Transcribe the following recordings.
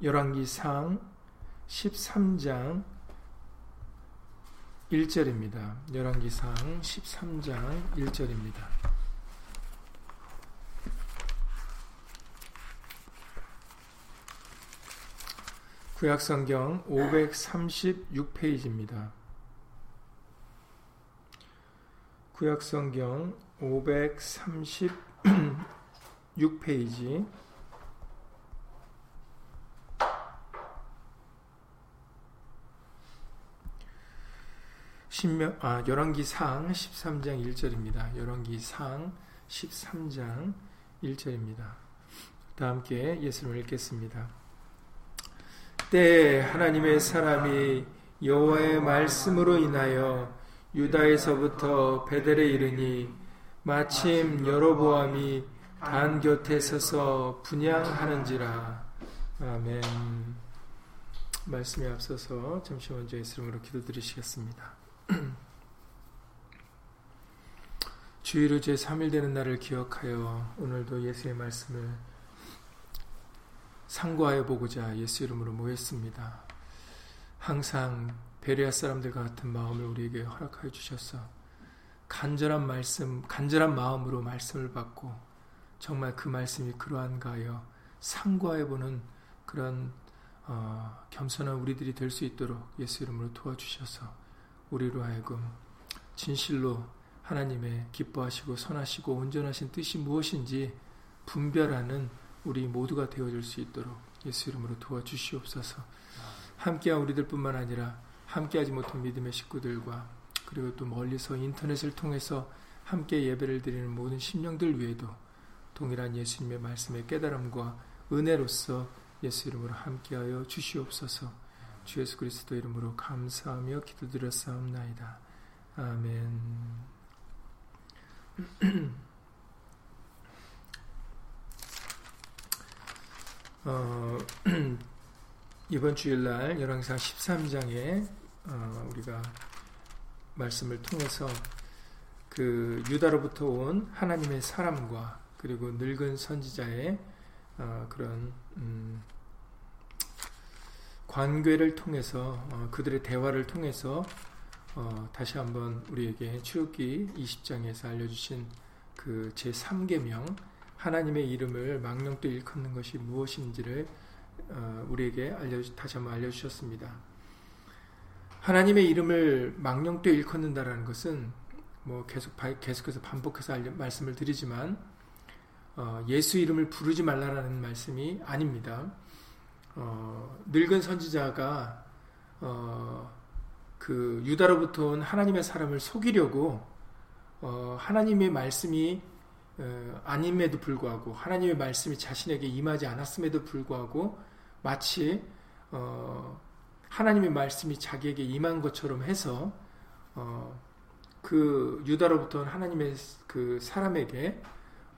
열왕기상 13장 1절입니다. 열왕기상 13장 1절입니다. 구약성경 536페이지입니다. 구약성경 536페이지 신명 아 열왕기상 13장 1절입니다. 열왕기상 13장 1절입니다. 다 함께 예수를 읽겠습니다. 때 하나님의 사람이 여호와의 말씀으로 인하여 유다에서부터 베델에 이르니 마침 여로보암이 단 곁에 서서 분양하는지라 아멘 말씀에 앞서서 잠시 먼저 예수님으로 기도드리시겠습니다. 주일로 제3일 되는 날을 기억하여 오늘도 예수의 말씀을 상고하여 보고자 예수 이름으로 모였습니다. 항상 베레아 사람들과 같은 마음을 우리에게 허락하여 주셔서 간절한 말씀, 간절한 마음으로 말씀을 받고 정말 그 말씀이 그러한가 하여 상고하여 보는 그런 어, 겸손한 우리들이 될 수 있도록 예수 이름으로 도와주셔서 우리로 하여금 진실로 하나님의 기뻐하시고 선하시고 온전하신 뜻이 무엇인지 분별하는 우리 모두가 되어줄 수 있도록 예수 이름으로 도와주시옵소서. 함께한 우리들뿐만 아니라 함께하지 못한 믿음의 식구들과 그리고 또 멀리서 인터넷을 통해서 함께 예배를 드리는 모든 심령들 위에도 동일한 예수님의 말씀의 깨달음과 은혜로서 예수 이름으로 함께하여 주시옵소서. 주 예수 그리스도 이름으로 감사하며 기도드렸사옵나이다. 아멘. 어, 이번 주일날 열왕상 13장에 어, 우리가 말씀을 통해서 그 유다로부터 온 하나님의 사람과 그리고 늙은 선지자의 어, 그런 음, 관계를 통해서 어, 그들의 대화를 통해서 어, 다시 한번 우리에게 출애굽기 20장에서 알려주신 그 제 3계명 하나님의 이름을 망령되 일컫는 것이 무엇인지를 어, 우리에게 알려 다시 한번 알려주셨습니다. 하나님의 이름을 망령되 일컫는다라는 것은 뭐 계속 계속해서 반복해서 알려, 말씀을 드리지만 어, 예수 이름을 부르지 말라라는 말씀이 아닙니다. 어, 늙은 선지자가 어, 그 유다로부터 온 하나님의 사람을 속이려고 어, 하나님의 말씀이 어, 아님에도 불구하고 하나님의 말씀이 자신에게 임하지 않았음에도 불구하고 마치 어, 하나님의 말씀이 자기에게 임한 것처럼 해서 어, 그 유다로부터 하나님의 그 사람에게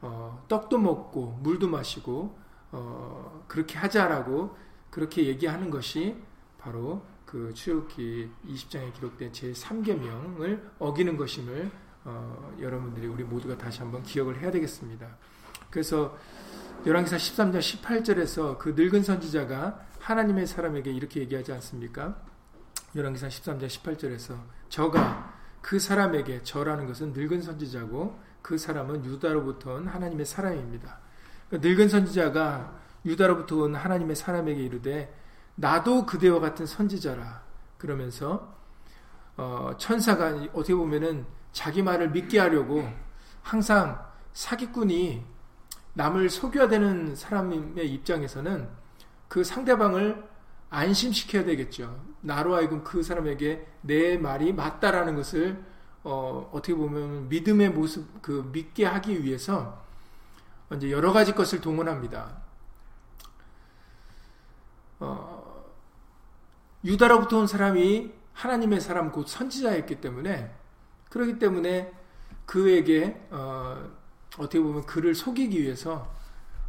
어, 떡도 먹고 물도 마시고 어, 그렇게 하자라고 그렇게 얘기하는 것이 바로 그 출애굽기 20장에 기록된 제 3계명을 어기는 것임을 어, 여러분들이 우리 모두가 다시 한번 기억을 해야 되겠습니다. 그래서 열왕기사 13장 18절에서 그 늙은 선지자가 하나님의 사람에게 이렇게 얘기하지 않습니까? 열왕기사 13장 18절에서 저가 그 사람에게 저라는 것은 늙은 선지자고 그 사람은 유다로부터 온 하나님의 사람입니다. 그러니까 늙은 선지자가 유다로부터 온 하나님의 사람에게 이르되 나도 그대와 같은 선지자라 그러면서 어, 천사가 어떻게 보면은 자기 말을 믿게 하려고 항상 사기꾼이 남을 속여야 되는 사람의 입장에서는 그 상대방을 안심시켜야 되겠죠. 나로 하여금 그 사람에게 내 말이 맞다라는 것을 어, 어떻게 보면 믿음의 모습, 그 믿게 하기 위해서 이제 여러 가지 것을 동원합니다. 어, 유다로부터 온 사람이 하나님의 사람 곧 선지자였기 때문에 그렇기 때문에 그에게 어, 떻게 보면 그를 속이기 위해서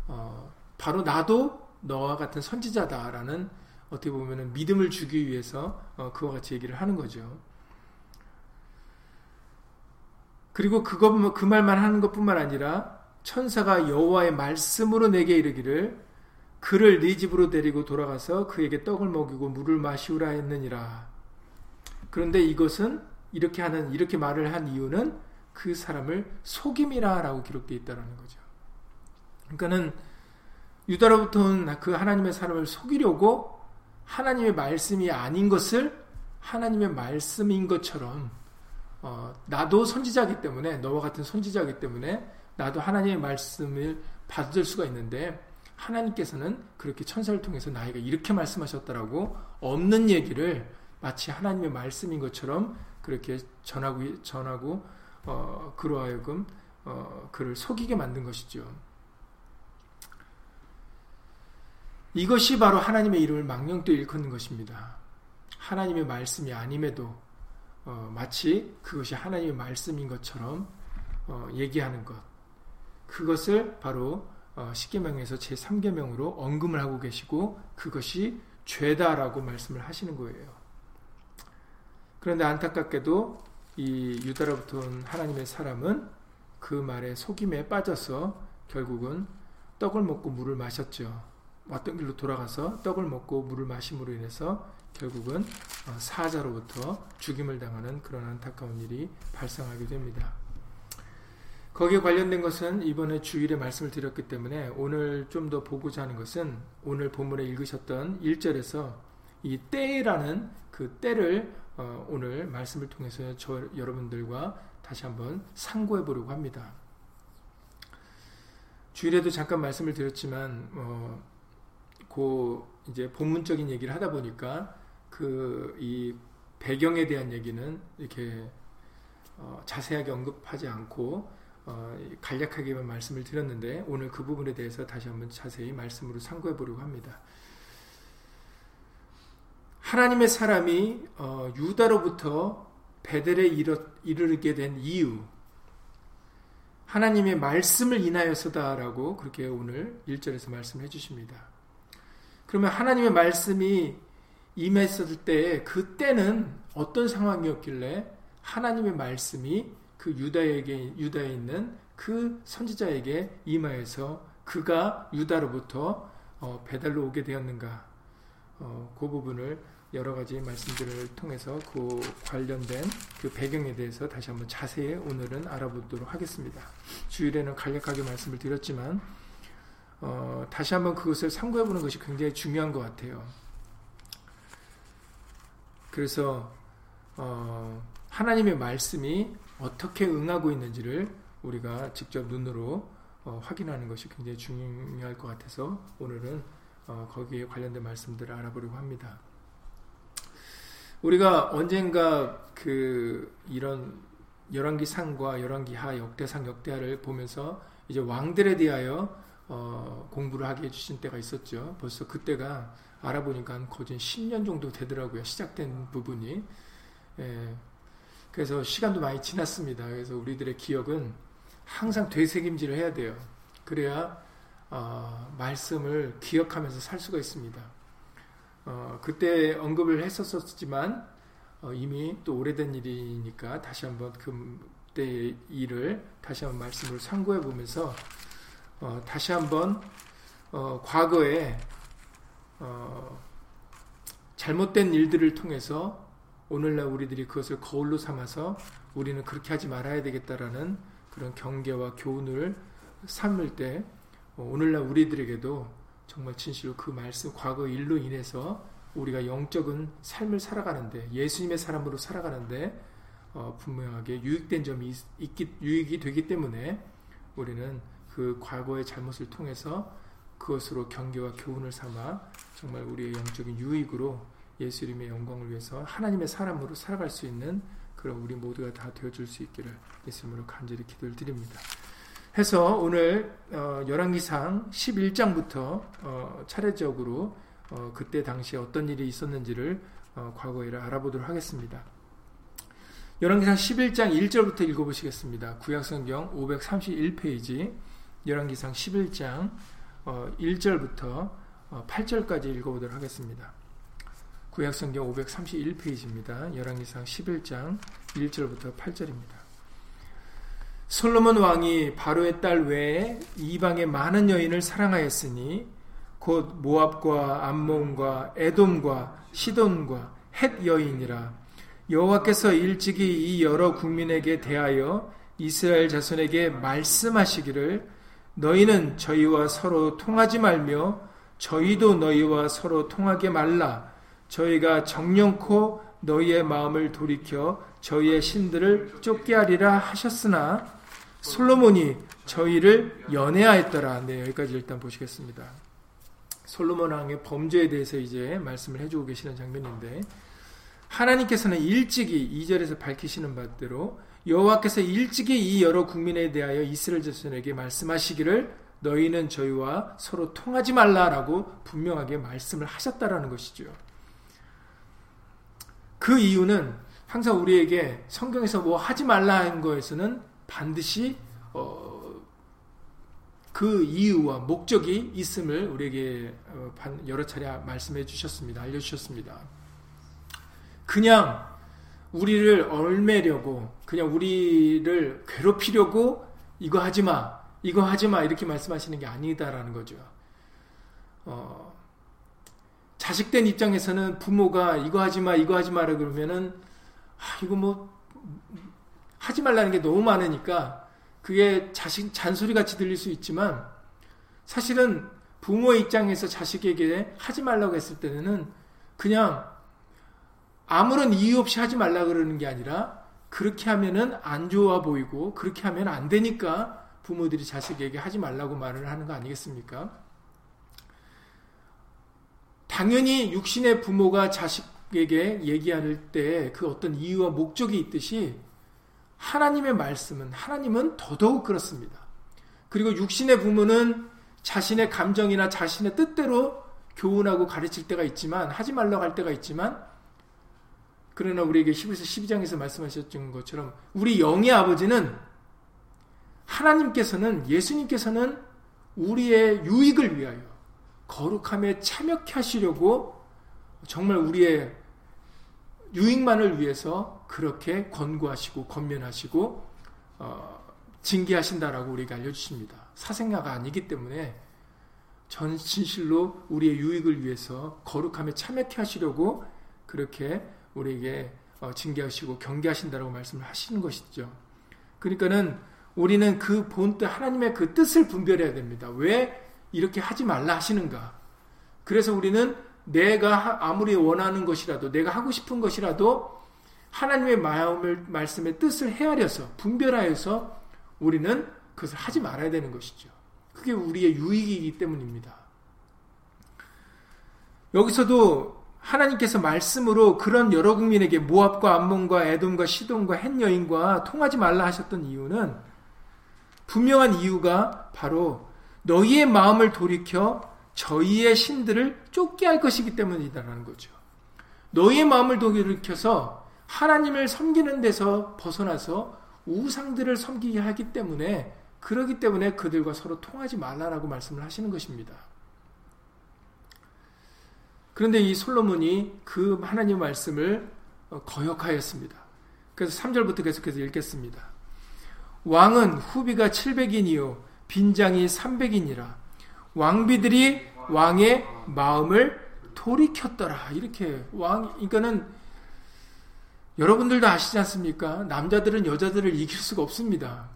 어, 바로 나도 너와 같은 선지자다라는 어떻게 보면 믿음을 주기 위해서 어, 그와 같이 얘기를 하는 거죠. 그리고 그것 그 말만 하는 것뿐만 아니라 천사가 여호와의 말씀으로 내게 이르기를 그를 네 집으로 데리고 돌아가서 그에게 떡을 먹이고 물을 마시우라 했느니라. 그런데 이것은 이렇게 하는 이렇게 말을 한 이유는 그 사람을 속임이라라고 기록되어 있다는 거죠. 그러니까는 유다로부터 온 그 하나님의 사람을 속이려고 하나님의 말씀이 아닌 것을 하나님의 말씀인 것처럼 어, 나도 선지자이기 때문에 너와 같은 선지자이기 때문에 나도 하나님의 말씀을 받을 수가 있는데 하나님께서는 그렇게 천사를 통해서 나이가 이렇게 말씀하셨다라고 없는 얘기를 마치 하나님의 말씀인 것처럼 그렇게 전하고 전하고 어, 그로 하여금 어, 그를 속이게 만든 것이죠. 이것이 바로 하나님의 이름을 망령되이 일컫는 것입니다. 하나님의 말씀이 아님에도 어, 마치 그것이 하나님의 말씀인 것처럼 어, 얘기하는 것. 그것을 바로 어, 십계명에서 제 3계명으로 언금을 하고 계시고 그것이 죄다라고 말씀을 하시는 거예요. 그런데 안타깝게도 이 유다로부터 온 하나님의 사람은 그 말에 속임에 빠져서 결국은 떡을 먹고 물을 마셨죠. 왔던 길로 돌아가서 떡을 먹고 물을 마심으로 인해서 결국은 어, 사자로부터 죽임을 당하는 그런 안타까운 일이 발생하게 됩니다. 거기에 관련된 것은 이번에 주일에 말씀을 드렸기 때문에 오늘 좀 더 보고자 하는 것은 오늘 본문에 읽으셨던 1절에서 이 때라는 그 때를 어, 오늘 말씀을 통해서 저 여러분들과 다시 한번 상고해 보려고 합니다. 주일에도 잠깐 말씀을 드렸지만 어, 그 이제 본문적인 얘기를 하다 보니까 그 이 배경에 대한 얘기는 이렇게 어, 자세하게 언급하지 않고 어, 간략하게만 말씀을 드렸는데 오늘 그 부분에 대해서 다시 한번 자세히 말씀으로 상고해 보려고 합니다. 하나님의 사람이 어, 유다로부터 베델에 이르, 이르게 된 이유 하나님의 말씀을 인하여서다라고 그렇게 오늘 1절에서 말씀해 주십니다. 그러면 하나님의 말씀이 임했을 때 그때는 어떤 상황이었길래 하나님의 말씀이 그 유다에게 유다에 있는 그 선지자에게 임하여서 그가 유다로부터 어, 배달로 오게 되었는가? 어, 그 부분을 여러 가지 말씀들을 통해서 그 관련된 그 배경에 대해서 다시 한번 자세히 오늘은 알아보도록 하겠습니다. 주일에는 간략하게 말씀을 드렸지만 어, 다시 한번 그것을 참고해 보는 것이 굉장히 중요한 것 같아요. 그래서 어, 하나님의 말씀이 어떻게 응하고 있는지를 우리가 직접 눈으로 어, 확인하는 것이 굉장히 중요할 것 같아서 오늘은 어, 거기에 관련된 말씀들을 알아보려고 합니다. 우리가 언젠가 그 이런 열왕기 상과 열왕기 하 역대상 역대하를 보면서 이제 왕들에 대하여 어, 공부를 하게 해주신 때가 있었죠. 벌써 그때가 알아보니까 거진 10년 정도 되더라고요. 시작된 부분이. 예, 그래서 시간도 많이 지났습니다. 그래서 우리들의 기억은 항상 되새김질을 해야 돼요. 그래야 어, 말씀을 기억하면서 살 수가 있습니다. 어, 그때 언급을 했었었지만 어, 이미 또 오래된 일이니까 다시 한번 그때 일을 다시 한번 말씀을 참고해 보면서 어, 다시 한번 어, 과거에 어, 잘못된 일들을 통해서 오늘날 우리들이 그것을 거울로 삼아서 우리는 그렇게 하지 말아야 되겠다라는 그런 경계와 교훈을 삼을 때 어, 오늘날 우리들에게도 정말 진실로 그 말씀, 과거 일로 인해서 우리가 영적인 삶을 살아가는데 예수님의 사람으로 살아가는데 어, 분명하게 유익된 점이 있, 기 유익이 되기 때문에 우리는 그 과거의 잘못을 통해서 그것으로 경계와 교훈을 삼아 정말 우리의 영적인 유익으로 예수 이름의 영광을 위해서 하나님의 사람으로 살아갈 수 있는 그런 우리 모두가 다 되어줄 수 있기를 예수님으로 간절히 기도를 드립니다. 해서 오늘 어, 열왕기상 11장부터 어, 차례적으로 어, 그때 당시에 어떤 일이 있었는지를 어, 과거에 알아보도록 하겠습니다. 열왕기상 11장 1절부터 읽어보시겠습니다. 구약성경 531페이지 열왕기상 11장 1절부터 8절까지 읽어보도록 하겠습니다. 구약성경 531페이지입니다. 열왕기상 11장 1절부터 8절입니다. 솔로몬 왕이 바로의 딸 외에 이방의 많은 여인을 사랑하였으니 곧 모압과 암몬과 에돔과 시돈과 헷 여인이라 여호와께서 일찍이 이 여러 국민에게 대하여 이스라엘 자손에게 말씀하시기를 너희는 저희와 서로 통하지 말며 저희도 너희와 서로 통하게 말라 저희가 정령코 너희의 마음을 돌이켜 저희의 신들을 쫓게 하리라 하셨으나 솔로몬이 저희를 연애하였더라. 네, 여기까지 일단 보시겠습니다. 솔로몬 왕의 범죄에 대해서 이제 말씀을 해주고 계시는 장면인데 하나님께서는 일찍이 2절에서 밝히시는 바대로 여호와께서 일찍이 이 여러 국민에 대하여 이스라엘 자손에게 말씀하시기를 너희는 저희와 서로 통하지 말라라고 분명하게 말씀을 하셨다라는 것이죠. 그 이유는 항상 우리에게 성경에서 뭐 하지 말라는 거에서는 반드시 어, 그 이유와 목적이 있음을 우리에게 어, 여러 차례 말씀해 주셨습니다. 알려주셨습니다. 그냥 우리를 얼매려고 그냥 우리를 괴롭히려고 이거 하지 마, 이거 하지 마 이렇게 말씀하시는 게 아니다라는 거죠. 어, 자식된 입장에서는 부모가 이거 하지 마, 이거 하지 마라 그러면은 아, 이거 뭐 하지 말라는 게 너무 많으니까 그게 자식 잔소리 같이 들릴 수 있지만 사실은 부모의 입장에서 자식에게 하지 말라고 했을 때는 그냥 아무런 이유 없이 하지 말라 그러는 게 아니라 그렇게 하면은 안 좋아 보이고 그렇게 하면 안 되니까 부모들이 자식에게 하지 말라고 말을 하는 거 아니겠습니까? 당연히 육신의 부모가 자식에게 얘기할 때 그 어떤 이유와 목적이 있듯이 하나님의 말씀은 하나님은 더더욱 그렇습니다. 그리고 육신의 부모는 자신의 감정이나 자신의 뜻대로 교훈하고 가르칠 때가 있지만 하지 말라고 할 때가 있지만 그러나 우리에게 11서 12장에서 말씀하셨던 것처럼 우리 영의 아버지는 하나님께서는 예수님께서는 우리의 유익을 위하여 거룩함에 참여케 하시려고 정말 우리의 유익만을 위해서 그렇게 권고하시고 권면하시고 어, 징계하신다라고 우리가 알려주십니다. 사생아가 아니기 때문에 전 진실로 우리의 유익을 위해서 거룩함에 참여케 하시려고 그렇게 우리에게 어, 징계하시고 경계하신다라고 말씀을 하시는 것이죠. 그러니까는 우리는 그 본뜻 하나님의 그 뜻을 분별해야 됩니다. 왜 이렇게 하지 말라 하시는가? 그래서 우리는 내가 아무리 원하는 것이라도 내가 하고 싶은 것이라도 하나님의 마음을 말씀의 뜻을 헤아려서 분별하여서 우리는 그것을 하지 말아야 되는 것이죠. 그게 우리의 유익이기 때문입니다. 여기서도 하나님께서 말씀으로 그런 여러 국민에게 모압과 암몬과 에돔과 시돈과 햇 여인과 통하지 말라 하셨던 이유는 분명한 이유가 바로 너희의 마음을 돌이켜 저희의 신들을 쫓게 할 것이기 때문이다라는 거죠. 너희의 마음을 돌이켜서 하나님을 섬기는 데서 벗어나서 우상들을 섬기게 하기 때문에 그러기 때문에 그들과 서로 통하지 말라라고 말씀을 하시는 것입니다. 그런데 이 솔로몬이 그 하나님 말씀을 어, 거역하였습니다. 그래서 3절부터 계속해서 읽겠습니다. 왕은 후비가 700인이요 빈장이 300인이라 왕비들이 왕의 마음을 돌이켰더라. 이렇게 왕 그러니까는 여러분들도 아시지 않습니까? 남자들은 여자들을 이길 수가 없습니다.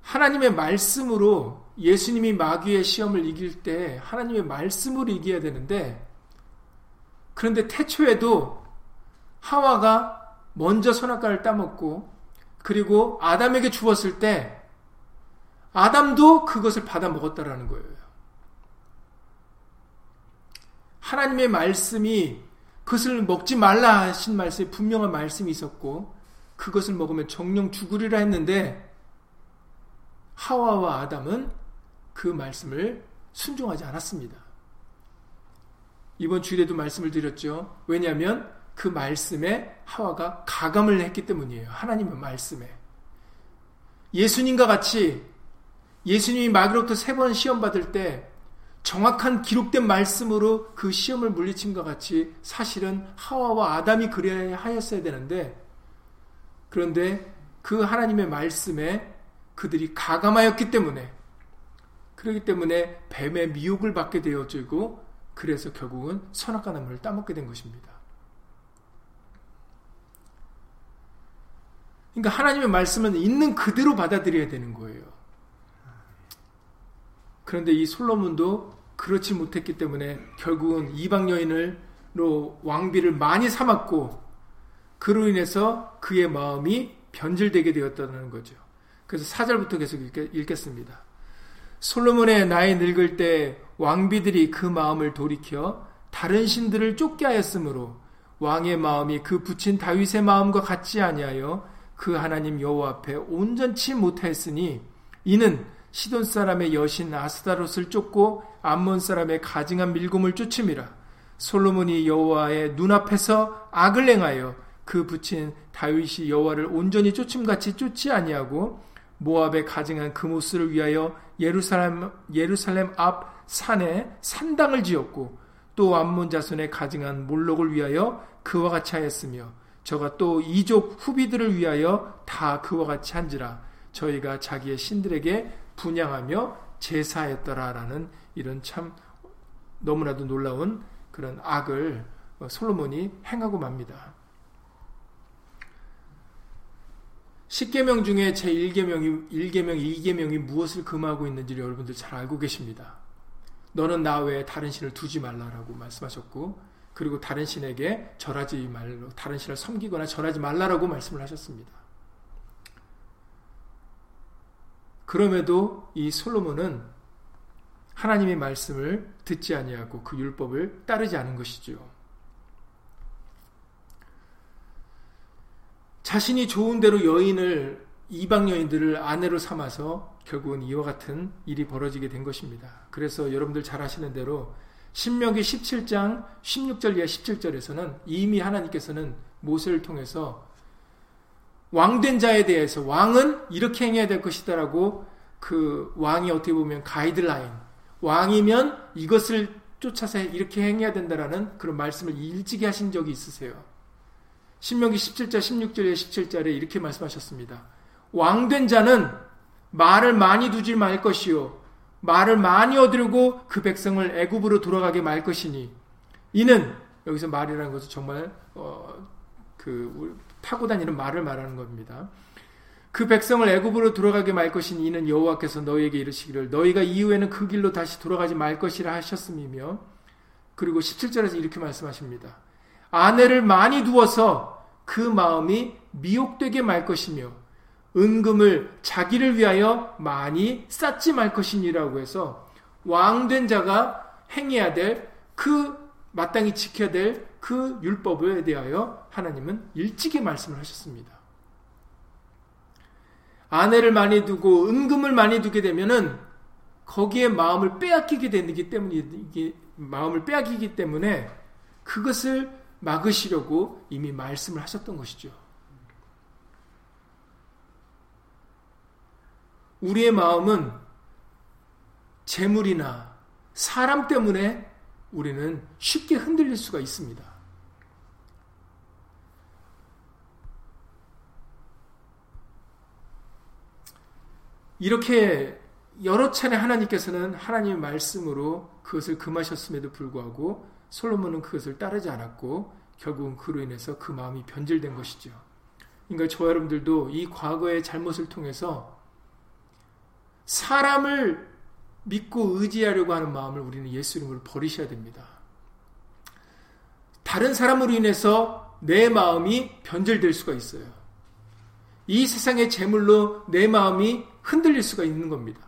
하나님의 말씀으로 예수님이 마귀의 시험을 이길 때 하나님의 말씀으로 이겨야 되는데 그런데 태초에도 하와가 먼저 선악과를 따먹고 그리고 아담에게 주었을 때 아담도 그것을 받아 먹었다라는 거예요. 하나님의 말씀이 그것을 먹지 말라 하신 말씀에 분명한 말씀이 있었고 그것을 먹으면 정령 죽으리라 했는데 하와와 아담은 그 말씀을 순종하지 않았습니다. 이번 주일에도 말씀을 드렸죠. 왜냐하면 그 말씀에 하와가 가감을 했기 때문이에요. 하나님의 말씀에. 예수님과 같이 예수님이 마귀로부터 세 번 시험 받을 때 정확한 기록된 말씀으로 그 시험을 물리친 것 같이 사실은 하와와 아담이 그래야 하였어야 되는데 그런데 그 하나님의 말씀에 그들이 가감하였기 때문에 그렇기 때문에 뱀의 미혹을 받게 되어지고 그래서 결국은 선악과 나무를 따먹게 된 것입니다. 그러니까 하나님의 말씀은 있는 그대로 받아들여야 되는 거예요. 그런데 이 솔로몬도 그렇지 못했기 때문에 결국은 이방 여인을로 왕비를 많이 삼았고 그로 인해서 그의 마음이 변질되게 되었다는 거죠. 그래서 사절부터 계속 읽겠습니다. 솔로몬의 나이 늙을 때 왕비들이 그 마음을 돌이켜 다른 신들을 쫓게 하였으므로 왕의 마음이 그 붙인 다윗의 마음과 같지 아니하여 그 하나님 여호와 앞에 온전치 못하였으니 이는 시돈 사람의 여신 아스다롯을 쫓고 암몬 사람의 가증한 밀곰을 쫓음이라. 솔로몬이 여호와의 눈앞에서 악을 행하여 그 붙인 다윗이 여호와를 온전히 쫓음같이 쫓지 아니하고 모압의 가증한 그모스를 위하여 예루살렘 예루살렘 앞 산에 산당을 지었고 또 암몬 자손의 가증한 몰록을 위하여 그와 같이 하였으며 저가 또 이족 후비들을 위하여 다 그와 같이 한지라 저희가 자기의 신들에게 분양하며 제사했더라라는 이런 참 너무나도 놀라운 그런 악을 솔로몬이 행하고 맙니다. 10계명 중에 제 1계명이 1계명, 2계명이 무엇을 금하고 있는지를 여러분들 잘 알고 계십니다. 너는 나 외에 다른 신을 두지 말라라고 말씀하셨고 그리고 다른 신에게 절하지 말로 다른 신을 섬기거나 절하지 말라라고 말씀을 하셨습니다. 그럼에도 이 솔로몬은 하나님의 말씀을 듣지 아니하고 그 율법을 따르지 않은 것이죠. 자신이 좋은 대로 여인을 이방 여인들을 아내로 삼아서 결국은 이와 같은 일이 벌어지게 된 것입니다. 그래서 여러분들 잘 아시는 대로 신명기 17장 16절 이하 17절에서는 이미 하나님께서는 모세를 통해서 왕된 자에 대해서 왕은 이렇게 행해야 될 것이다라고 그 왕이 어떻게 보면 가이드라인 왕이면 이것을 쫓아서 이렇게 행해야 된다라는 그런 말씀을 일찍이 하신 적이 있으세요. 신명기 17절 16절에 17절에 이렇게 말씀하셨습니다. 왕된 자는 말을 많이 두지 말 것이요 말을 많이 얻으려고 그 백성을 애굽으로 돌아가게 말 것이니 이는 여기서 말이라는 것은 정말 어, 그 타고 다니는 말을 말하는 겁니다. 그 백성을 애굽으로 돌아가게 말 것이니 이는 여호와께서 너희에게 이르시기를 너희가 이후에는 그 길로 다시 돌아가지 말 것이라 하셨음이며 그리고 17절에서 이렇게 말씀하십니다. 아내를 많이 두어서 그 마음이 미혹되게 말 것이며 은금을 자기를 위하여 많이 쌓지 말 것이니라고 해서 왕된 자가 행해야 될 그 마땅히 지켜야 될 그 율법에 대하여 하나님은 일찍이 말씀을 하셨습니다. 아내를 많이 두고 은금을 많이 두게 되면은 거기에 마음을 빼앗기게 되기 때문에 이게 마음을 빼앗기기 때문에 그것을 막으시려고 이미 말씀을 하셨던 것이죠. 우리의 마음은 재물이나 사람 때문에 우리는 쉽게 흔들릴 수가 있습니다. 이렇게 여러 차례 하나님께서는 하나님의 말씀으로 그것을 금하셨음에도 불구하고 솔로몬은 그것을 따르지 않았고 결국은 그로 인해서 그 마음이 변질된 것이죠. 그러니까 저 여러분들도 이 과거의 잘못을 통해서 사람을 믿고 의지하려고 하는 마음을 우리는 예수 이름으로 버리셔야 됩니다. 다른 사람으로 인해서 내 마음이 변질될 수가 있어요. 이 세상의 재물로 내 마음이 흔들릴 수가 있는 겁니다.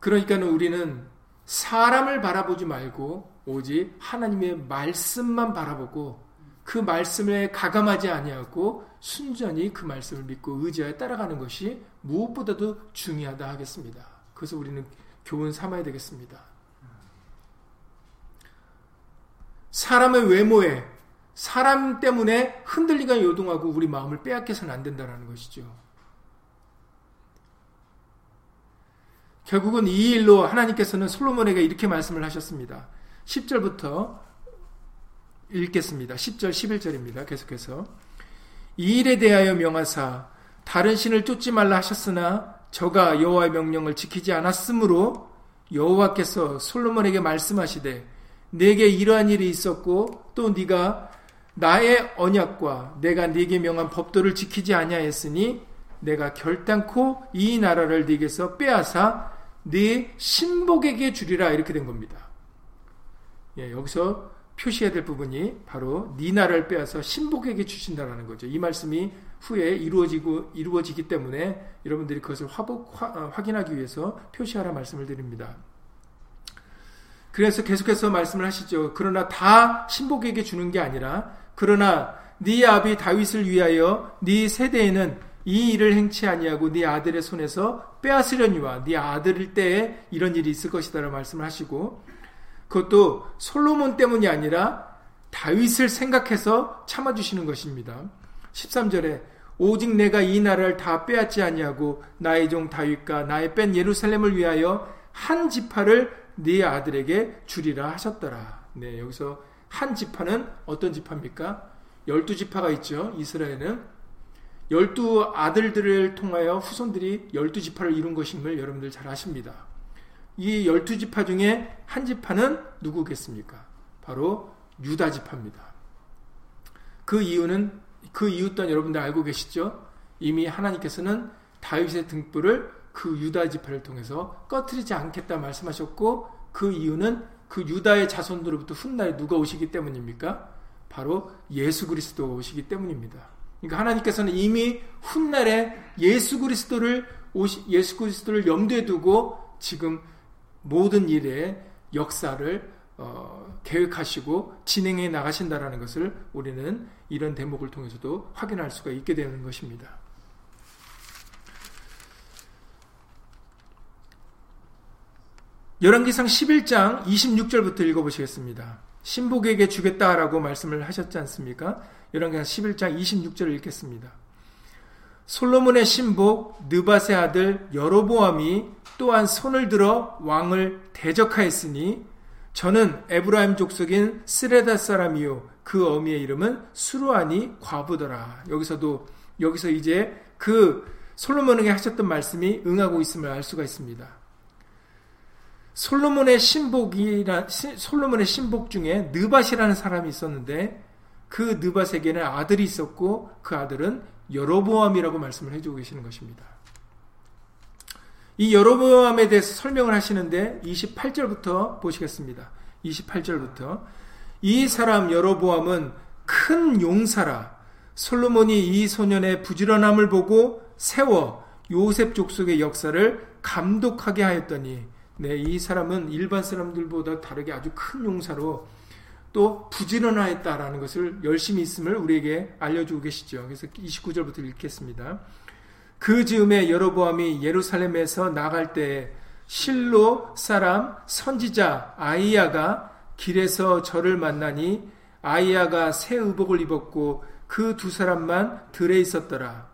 그러니까 우리는 사람을 바라보지 말고 오직 하나님의 말씀만 바라보고 그 말씀에 가감하지 아니하고 순전히 그 말씀을 믿고 의지하여 따라가는 것이 무엇보다도 중요하다 하겠습니다. 그래서 우리는 교훈 삼아야 되겠습니다. 사람의 외모에 사람 때문에 흔들리가 요동하고 우리 마음을 빼앗겨서는 안 된다는 것이죠. 결국은 이 일로 하나님께서는 솔로몬에게 이렇게 말씀을 하셨습니다. 10절부터 읽겠습니다. 10절, 11절입니다. 계속해서. 이 일에 대하여 명하사 다른 신을 쫓지 말라 하셨으나 저가 여호와의 명령을 지키지 않았으므로 여호와께서 솔로몬에게 말씀하시되 내게 이러한 일이 있었고 또 네가 나의 언약과 내가 네게 명한 법도를 지키지 아니하였으니 내가 결단코 이 나라를 네게서 빼앗아 네 신복에게 주리라 이렇게 된 겁니다. 예, 여기서 표시해야 될 부분이 바로 네 나라를 빼앗아 신복에게 주신다라는 거죠. 이 말씀이 후에 이루어지고 이루어지기 때문에 여러분들이 그것을 화복, 화, 어, 확인하기 위해서 표시하라 말씀을 드립니다. 그래서 계속해서 말씀을 하시죠. 그러나 다 신복에게 주는 게 아니라 그러나 네 아비 다윗을 위하여 네 세대에는 이 일을 행치 아니하고 네 아들의 손에서 빼앗으려니와 네 아들일 때에 이런 일이 있을 것이다라고 말씀을 하시고 그것도 솔로몬 때문이 아니라 다윗을 생각해서 참아주시는 것입니다. 13절에 오직 내가 이 나라를 다 빼앗지 아니하고 나의 종 다윗과 나의 뺀 예루살렘을 위하여 한 지파를 네 아들에게 주리라 하셨더라. 네, 여기서 한 지파는 어떤 지파입니까? 열두 지파가 있죠. 이스라엘은 열두 아들들을 통하여 후손들이 열두 지파를 이룬 것임을 여러분들 잘 아십니다. 이 열두 지파 중에 한 지파는 누구겠습니까? 바로 유다 지파입니다. 그 이유는 그 이유 또한 여러분들 알고 계시죠? 이미 하나님께서는 다윗의 등불을 그 유다 지파를 통해서 꺼트리지 않겠다 말씀하셨고 그 이유는 그 유다의 자손들로부터 훗날 누가 오시기 때문입니까? 바로 예수 그리스도가 오시기 때문입니다. 그러니까 하나님께서는 이미 훗날에 예수 그리스도를 예수 그리스도를 염두에 두고 지금 모든 일의 역사를 어, 계획하시고 진행해 나가신다라는 것을 우리는 이런 대목을 통해서도 확인할 수가 있게 되는 것입니다. 열왕기상 11장 26절부터 읽어보시겠습니다. 신복에게 주겠다라고 말씀을 하셨지 않습니까? 열왕기상 11장 26절을 읽겠습니다. 솔로몬의 신복 느바세 아들 여로보암이 또한 손을 들어 왕을 대적하였으니 저는 에브라임 족속인 스레다 사람이요 그 어미의 이름은 수루아니 과부더라. 여기서도 여기서 이제 그 솔로몬에게 하셨던 말씀이 응하고 있음을 알 수가 있습니다. 솔로몬의 신복이라 솔로몬의 신복 중에 느밧이라는 사람이 있었는데 그 느밧에게는 아들이 있었고 그 아들은 여로보암이라고 말씀을 해주고 계시는 것입니다. 이 여로보암에 대해서 설명을 하시는데 28절부터 보시겠습니다. 28절부터 이 사람 여로보암은 큰 용사라 솔로몬이 이 소년의 부지런함을 보고 세워 요셉 족속의 역사를 감독하게 하였더니 네, 이 사람은 일반 사람들보다 다르게 아주 큰 용사로 또 부지런하였다라는 것을 열심히 있음을 우리에게 알려주고 계시죠. 그래서 29절부터 읽겠습니다. 그 즈음에 여로보암이 예루살렘에서 나갈 때 실로 사람 선지자 아이야가 길에서 저를 만나니 아이야가 새 의복을 입었고 그 두 사람만 들에 있었더라.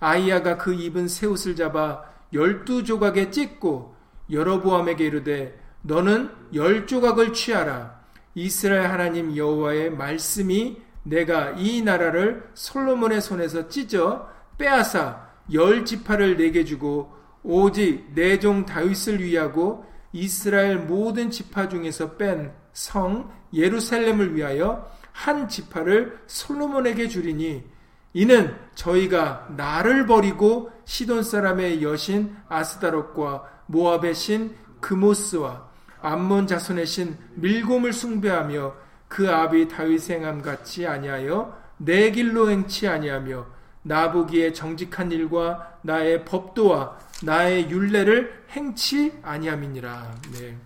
아이야가 그 입은 새 옷을 잡아 열두 조각에 찢고 여로보암에게 이르되 너는 열 조각을 취하라. 이스라엘 하나님 여호와의 말씀이 내가 이 나라를 솔로몬의 손에서 찢어 빼앗아 열 지파를 내게 주고 오직 내 종 다윗을 위하고 이스라엘 모든 지파 중에서 뺀 성 예루살렘을 위하여 한 지파를 솔로몬에게 주리니 이는 저희가 나를 버리고 시돈 사람의 여신 아스다롯과 모압의 신 그모스와 암몬 자손의 신 밀곰을 숭배하며 그 아비 다윗 행함 같이 아니하여 내 길로 행치 아니하며 나보기에 정직한 일과 나의 법도와 나의 율례를 행치 아니함이니라. 네.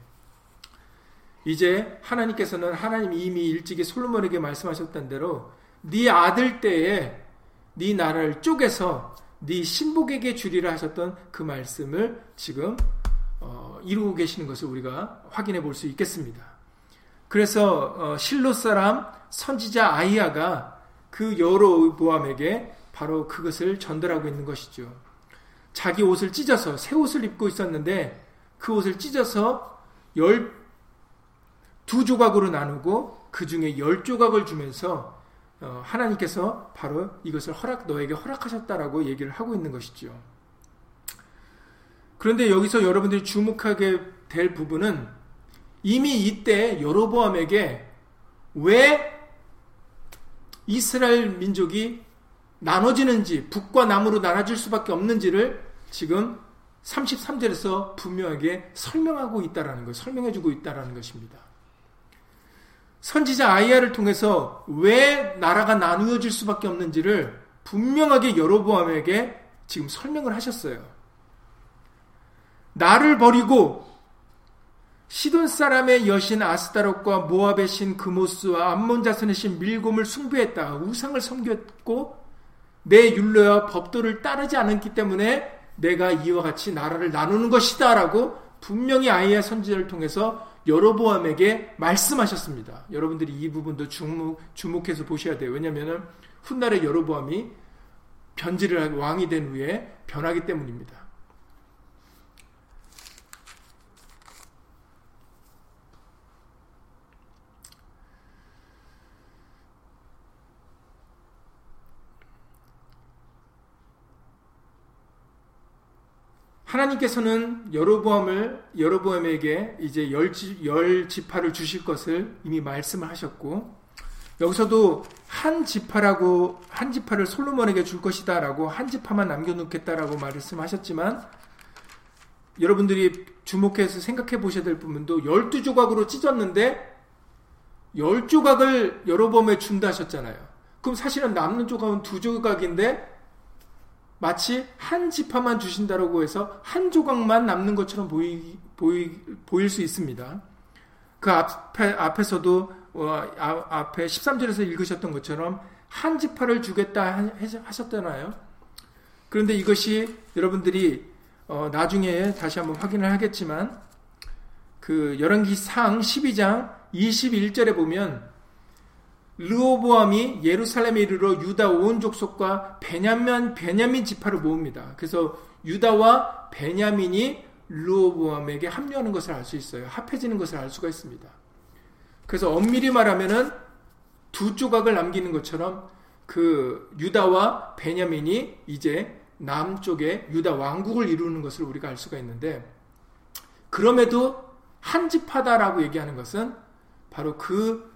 이제 하나님께서는 하나님 이미 일찍이 솔로몬에게 말씀하셨던 대로 네 아들 때에 네 나라를 쪼개서 네 신복에게 주리라 하셨던 그 말씀을 지금 어, 이루고 계시는 것을 우리가 확인해 볼 수 있겠습니다. 그래서 어, 실로 사람 선지자 아이야가 그 여러 보암에게 바로 그것을 전달하고 있는 것이죠. 자기 옷을 찢어서 새 옷을 입고 있었는데 그 옷을 찢어서 열 두 조각으로 나누고 그 중에 열 조각을 주면서 어, 하나님께서 바로 이것을 허락, 너에게 허락하셨다라고 얘기를 하고 있는 것이죠. 그런데 여기서 여러분들이 주목하게 될 부분은 이미 이때 여로보암에게 왜 이스라엘 민족이 나눠지는지 북과 남으로 나눠질 수밖에 없는지를 지금 33절에서 분명하게 설명하고 있다라는 것, 설명해 주고 있다라는 것입니다. 선지자 아이야를 통해서 왜 나라가 나누어질 수밖에 없는지를 분명하게 여로보암에게 지금 설명을 하셨어요. 나를 버리고 시돈 사람의 여신 아스타롯과 모압의 신 그모스와 암몬 자손의 신 밀곰을 숭배했다. 우상을 섬겼고 내 율례와 법도를 따르지 않았기 때문에 내가 이와 같이 나라를 나누는 것이다라고 분명히 아이의 선지자를 통해서 여로보암에게 말씀하셨습니다. 여러분들이 이 부분도 주목, 주목해서 보셔야 돼요. 왜냐하면 훗날에 여로보암이 변질을 한 왕이 된 후에 변하기 때문입니다. 하나님께서는 여로보암을 여로보암에게 이제 열, 열 지파를 주실 것을 이미 말씀을 하셨고 여기서도 한 지파라고 한 지파를 솔로몬에게 줄 것이다라고 한 지파만 남겨놓겠다라고 말씀하셨지만 여러분들이 주목해서 생각해 보셔야 될 부분도 열두 조각으로 찢었는데 열 조각을 여로보암에 준다 하셨잖아요. 그럼 사실은 남는 조각은 두 조각인데 마치 한 지파만 주신다라고 해서 한 조각만 남는 것처럼 보이, 보이, 보일 수 있습니다. 그 앞에, 앞에서도, 어, 아, 앞에 13절에서 읽으셨던 것처럼 한 지파를 주겠다 하셨잖아요. 그런데 이것이 여러분들이 어, 나중에 다시 한번 확인을 하겠지만 그 열왕기상 12장 21절에 보면 르오보암이 예루살렘에 이르러 유다 온 족속과 베냐민 베냐민 지파를 모읍니다. 그래서 유다와 베냐민이 르오보암에게 합류하는 것을 알 수 있어요. 합해지는 것을 알 수가 있습니다. 그래서 엄밀히 말하면은 두 조각을 남기는 것처럼 그 유다와 베냐민이 이제 남쪽에 유다 왕국을 이루는 것을 우리가 알 수가 있는데 그럼에도 한 지파다라고 얘기하는 것은 바로 그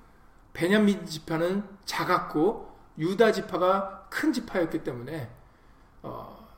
베냐민 지파는 작았고 유다 지파가 큰 지파였기 때문에 어,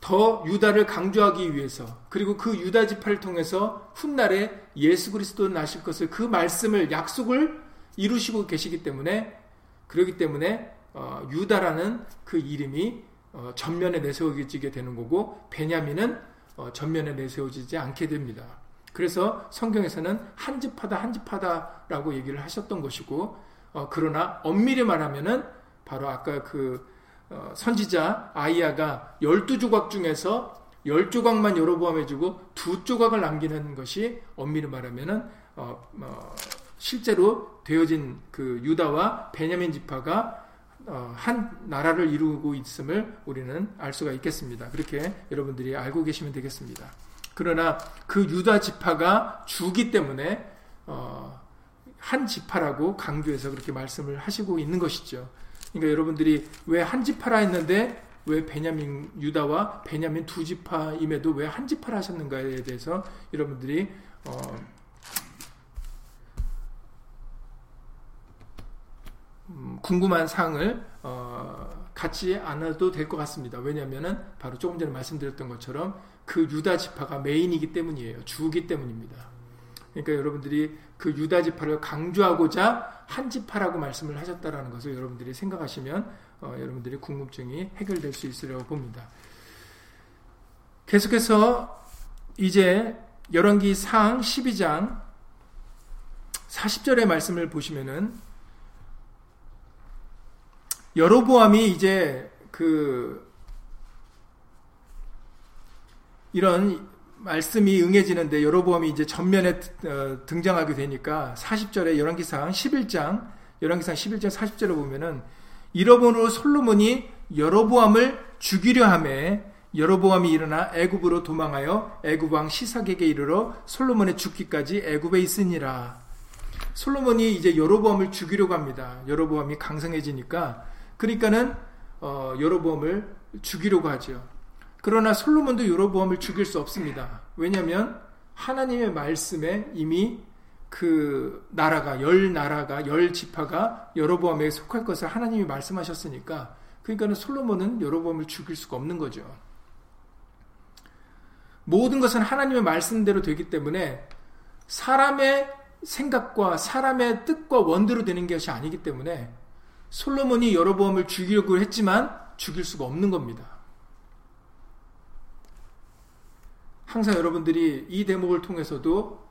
더 유다를 강조하기 위해서 그리고 그 유다 지파를 통해서 훗날에 예수 그리스도 나실 것을 그 말씀을 약속을 이루시고 계시기 때문에 그러기 때문에 어, 유다라는 그 이름이 어, 전면에 내세워지게 되는 거고 베냐민은 어, 전면에 내세워지지 않게 됩니다. 그래서 성경에서는 한 집하다 한 집하다라고 얘기를 하셨던 것이고 어, 그러나 엄밀히 말하면은 바로 아까 그 어, 선지자 아이야가 열두 조각 중에서 열 조각만 여로보암 해주고 두 조각을 남기는 것이 엄밀히 말하면은 어, 어, 실제로 되어진 그 유다와 베냐민 지파가 어, 한 나라를 이루고 있음을 우리는 알 수가 있겠습니다. 그렇게 여러분들이 알고 계시면 되겠습니다. 그러나 그 유다 지파가 주기 때문에 어, 한 지파라고 강조해서 그렇게 말씀을 하시고 있는 것이죠. 그러니까 여러분들이 왜 한 지파라 했는데 왜 베냐민 유다와 베냐민 두 지파임에도 왜 한 지파라 하셨는가에 대해서 여러분들이 어, 음, 궁금한 사항을 어, 갖지 않아도 될 것 같습니다. 왜냐하면 바로 조금 전에 말씀드렸던 것처럼 그 유다 지파가 메인이기 때문이에요. 주기 때문입니다. 그러니까 여러분들이 그 유다 지파를 강조하고자 한 지파라고 말씀을 하셨다라는 것을 여러분들이 생각하시면 어, 여러분들의 궁금증이 해결될 수 있으리라고 봅니다. 계속해서 이제 열왕기 상 12장 40절의 말씀을 보시면은 여로보암이 이제 그 이런 말씀이 응해지는데 여로보암이 이제 전면에 어, 등장하게 되니까 40절에 열왕기상 11장 열왕기상 11장 40절을 보면은 이러므로 솔로몬이 여로보암을 죽이려 함에 여로보암이 일어나 애굽으로 도망하여 애굽 왕 시삭에게 이르러 솔로몬의 죽기까지 애굽에 있으니라. 솔로몬이 이제 여로보암을 죽이려고 합니다. 여로보암이 강성해지니까 그러니까는 어, 여로보암을 죽이려고 하죠. 그러나 솔로몬도 여로보암을 죽일 수 없습니다. 왜냐하면 하나님의 말씀에 이미 그 나라가 열 나라가 열 지파가 여로보암에 속할 것을 하나님이 말씀하셨으니까 그러니까는 솔로몬은 여로보암을 죽일 수가 없는 거죠. 모든 것은 하나님의 말씀대로 되기 때문에 사람의 생각과 사람의 뜻과 원대로 되는 것이 아니기 때문에 솔로몬이 여로보암을 죽이려고 했지만 죽일 수가 없는 겁니다. 항상 여러분들이 이 대목을 통해서도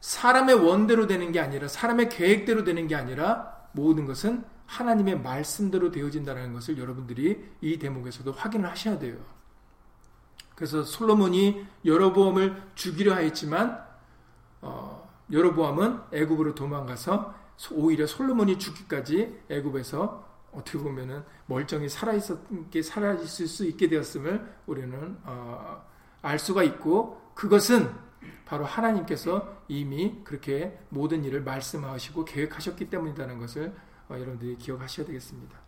사람의 원대로 되는 게 아니라 사람의 계획대로 되는 게 아니라 모든 것은 하나님의 말씀대로 되어진다는 것을 여러분들이 이 대목에서도 확인을 하셔야 돼요. 그래서 솔로몬이 여로보암을 죽이려 하였지만 어, 여로보암은 애굽으로 도망가서 오히려 솔로몬이 죽기까지 애굽에서 어떻게 보면은 멀쩡히 살아 있었게 살아 있을 수 있게 되었음을 우리는 어, 알 수가 있고 그것은 바로 하나님께서 이미 그렇게 모든 일을 말씀하시고 계획하셨기 때문이라는 것을 어, 여러분들이 기억하셔야 되겠습니다.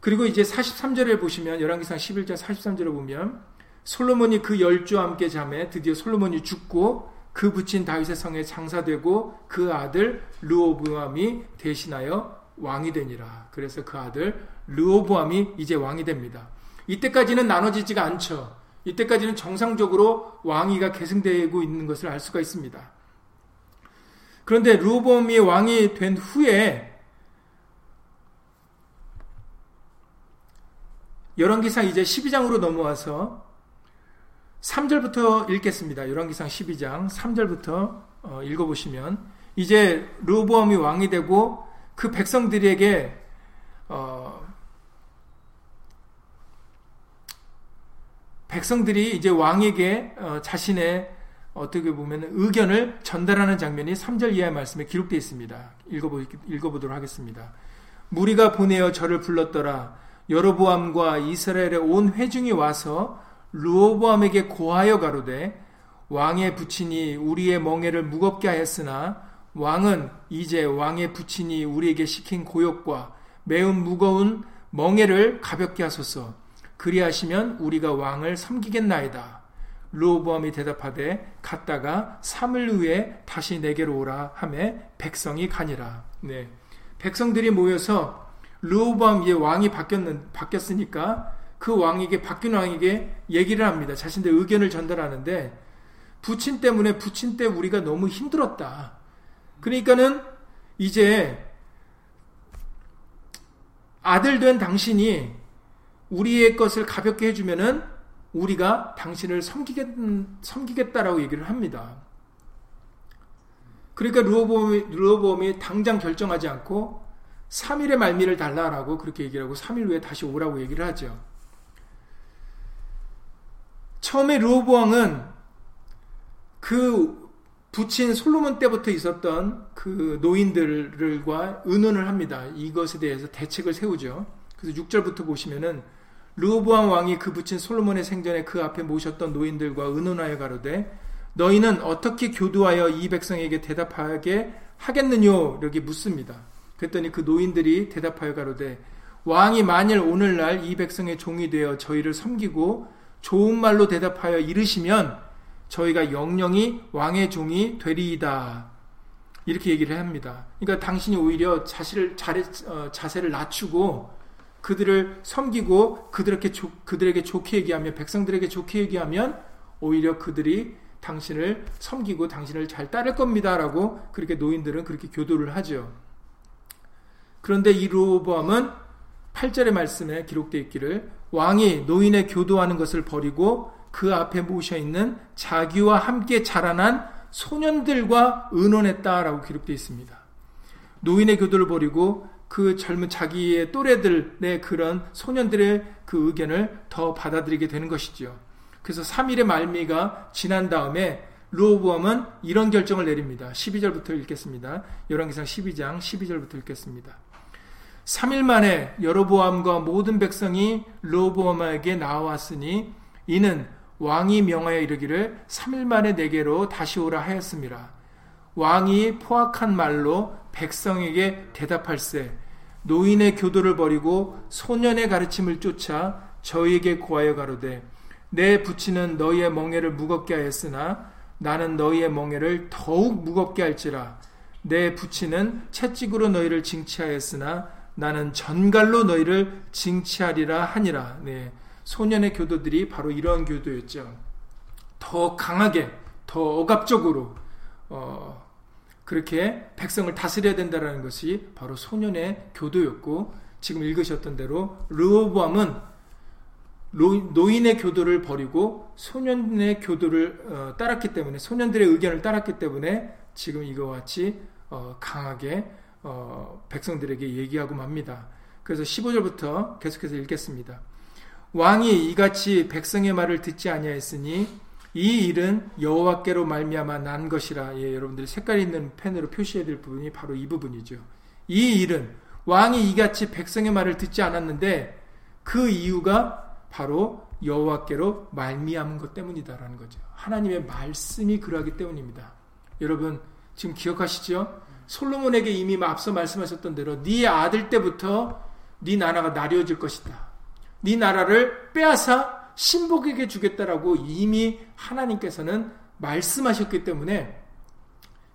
그리고 이제 43절에 보시면 열왕기상 11장 43절에 보면 솔로몬이 그 열주와 함께 잠에 드디어 솔로몬이 죽고 그 붙인 다윗의 성에 장사되고 그 아들 르오보암이 대신하여 왕이 되니라. 그래서 그 아들 르오보암이 이제 왕이 됩니다. 이때까지는 나눠지지가 않죠. 이때까지는 정상적으로 왕위가 계승되고 있는 것을 알 수가 있습니다. 그런데 르오보암이 왕이 된 후에 열왕기상 이제 12장으로 넘어와서 3절부터 읽겠습니다. 열왕기상 12장 3절부터 어, 읽어보시면 이제 르보암이 왕이 되고 그 백성들에게 어, 백성들이 이제 왕에게 어, 자신의 어떻게 보면 의견을 전달하는 장면이 3절 이하의 말씀에 기록되어 있습니다. 읽어보, 읽어보도록 하겠습니다. 무리가 보내어 저를 불렀더라. 여로보암과 이스라엘의 온 회중이 와서 루오보암에게 고하여 가로되 왕의 부친이 우리의 멍에를 무겁게 하였으나 왕은 이제 왕의 부친이 우리에게 시킨 고역과 매우 무거운 멍에를 가볍게 하소서. 그리하시면 우리가 왕을 섬기겠나이다. 루오보암이 대답하되 갔다가 3일 후에 다시 내게로 오라 하매 백성이 가니라. 네. 백성들이 모여서 이 왕이 바뀌었는 바뀌었으니까 그 왕에게 바뀐 왕에게 얘기를 합니다. 자신들 의견을 전달하는데 부친 때문에 부친 때 우리가 너무 힘들었다. 그러니까는 이제 아들 된 당신이 우리의 것을 가볍게 해주면은 우리가 당신을 섬기겠, 섬기겠다라고 얘기를 합니다. 그러니까 루어보험이, 루어보험이 당장 결정하지 않고 3일의 말미를 달라라고 그렇게 얘기를 하고 3일 후에 다시 오라고 얘기를 하죠. 처음에 르호보왕은 그 부친 솔로몬 때부터 있었던 그 노인들과 의논을 합니다. 이것에 대해서 대책을 세우죠. 그래서 6절부터 보시면은 르호보암 왕이 그 부친 솔로몬의 생전에 그 앞에 모셨던 노인들과 의논하여 가로되 너희는 어떻게 교두하여 이 백성에게 대답하게 하겠느뇨 이렇게 묻습니다. 그랬더니 그 노인들이 대답하여 가로되 왕이 만일 오늘날 이 백성의 종이 되어 저희를 섬기고 좋은 말로 대답하여 이르시면 저희가 영영이 왕의 종이 되리이다. 이렇게 얘기를 합니다. 그러니까 당신이 오히려 어, 자세를 낮추고 그들을 섬기고 그들에게, 조, 그들에게 좋게 얘기하면 백성들에게 좋게 얘기하면 오히려 그들이 당신을 섬기고 당신을 잘 따를 겁니다라고 그렇게 노인들은 그렇게 교도를 하죠. 그런데 이 로보암은 8절의 말씀에 기록되어 있기를 왕이 노인의 교도하는 것을 버리고 그 앞에 모셔 있는 자기와 함께 자라난 소년들과 의논했다라고 기록되어 있습니다. 노인의 교도를 버리고 그 젊은 자기의 또래들의 그런 소년들의 그 의견을 더 받아들이게 되는 것이지요. 그래서 3일의 말미가 지난 다음에 루오보암은 이런 결정을 내립니다. 12절부터 읽겠습니다. 열왕기상 12장 12절부터 읽겠습니다. 3일 만에 여로보암과 모든 백성이 로보암에게 나왔으니 이는 왕이 명하여 이르기를 3일 만에 내게로 다시 오라 하였습니다. 왕이 포악한 말로 백성에게 대답할세 노인의 교도를 버리고 소년의 가르침을 쫓아 저희에게 고하여 가로되 내 부치는 너희의 멍에를 무겁게 하였으나 나는 너희의 멍에를 더욱 무겁게 할지라 내 부치는 채찍으로 너희를 징치하였으나 나는 전갈로 너희를 징치하리라 하니라. 네. 소년의 교도들이 바로 이러한 교도였죠. 더 강하게, 더 억압적으로 어, 그렇게 백성을 다스려야 된다는 것이 바로 소년의 교도였고 지금 읽으셨던 대로 르호보암은 노인의 교도를 버리고 소년의 교도를 어, 따랐기 때문에 소년들의 의견을 따랐기 때문에 지금 이거와 같이 어, 강하게 어, 백성들에게 얘기하고 맙니다. 그래서 15절부터 계속해서 읽겠습니다. 왕이 이같이 백성의 말을 듣지 아니하였으니 이 일은 여호와께로 말미암아 난 것이라. 예, 여러분들이 색깔 있는 펜으로 표시해야 될 부분이 바로 이 부분이죠. 이 일은 왕이 이같이 백성의 말을 듣지 않았는데 그 이유가 바로 여호와께로 말미암은 것 때문이다라는 거죠. 하나님의 말씀이 그러하기 때문입니다. 여러분 지금 기억하시죠? 솔로몬에게 이미 앞서 말씀하셨던 대로 네 아들 때부터 네 나라가 나뉘어질 것이다. 네 나라를 빼앗아 신복에게 주겠다라고 이미 하나님께서는 말씀하셨기 때문에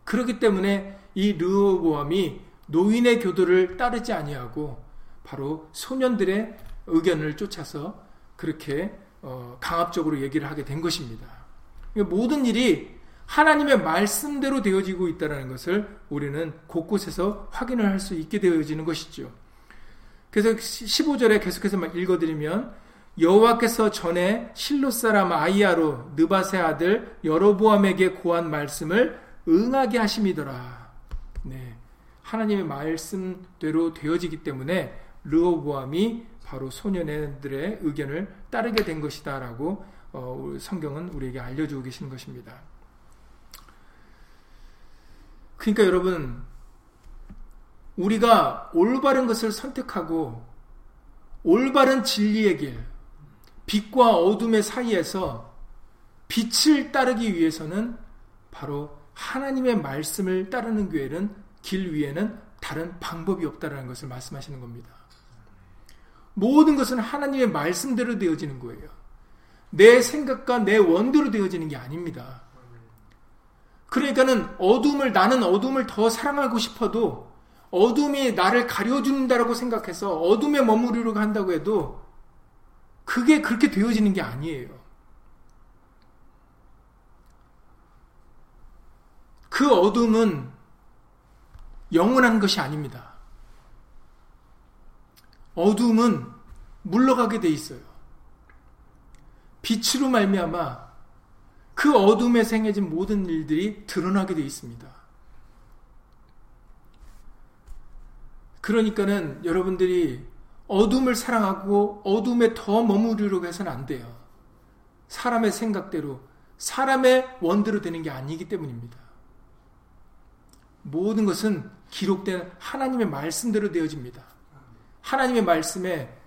그렇기 때문에 이 르호보암이 노인의 교도를 따르지 아니하고 바로 소년들의 의견을 쫓아서 그렇게 어, 강압적으로 얘기를 하게 된 것입니다. 모든 일이 하나님의 말씀대로 되어지고 있다는 것을 우리는 곳곳에서 확인을 할 수 있게 되어지는 것이죠. 그래서 15절에 계속해서 읽어드리면 여호와께서 전에 실로 사람 아이야로 느바세 아들 여로보암에게 고한 말씀을 응하게 하심이더라. 네. 하나님의 말씀대로 되어지기 때문에 르호보암이 바로 소년들의 의견을 따르게 된 것이다라고 어, 성경은 우리에게 알려주고 계신 것입니다. 그러니까 여러분 우리가 올바른 것을 선택하고 올바른 진리의 길, 빛과 어둠의 사이에서 빛을 따르기 위해서는 바로 하나님의 말씀을 따르는 교회는 길 위에는 다른 방법이 없다라는 것을 말씀하시는 겁니다. 모든 것은 하나님의 말씀대로 되어지는 거예요. 내 생각과 내 원대로 되어지는 게 아닙니다. 그러니까는 어둠을 나는 어둠을 더 사랑하고 싶어도 어둠이 나를 가려준다라고 생각해서 어둠에 머무르려고 한다고 해도 그게 그렇게 되어지는 게 아니에요. 그 어둠은 영원한 것이 아닙니다. 어둠은 물러가게 돼 있어요. 빛으로 말미암아 그 어둠에 생겨진 모든 일들이 드러나게 돼 있습니다. 그러니까는 여러분들이 어둠을 사랑하고 어둠에 더 머무르려고 해서는 안 돼요. 사람의 생각대로, 사람의 원대로 되는 게 아니기 때문입니다. 모든 것은 기록된 하나님의 말씀대로 되어집니다. 하나님의 말씀에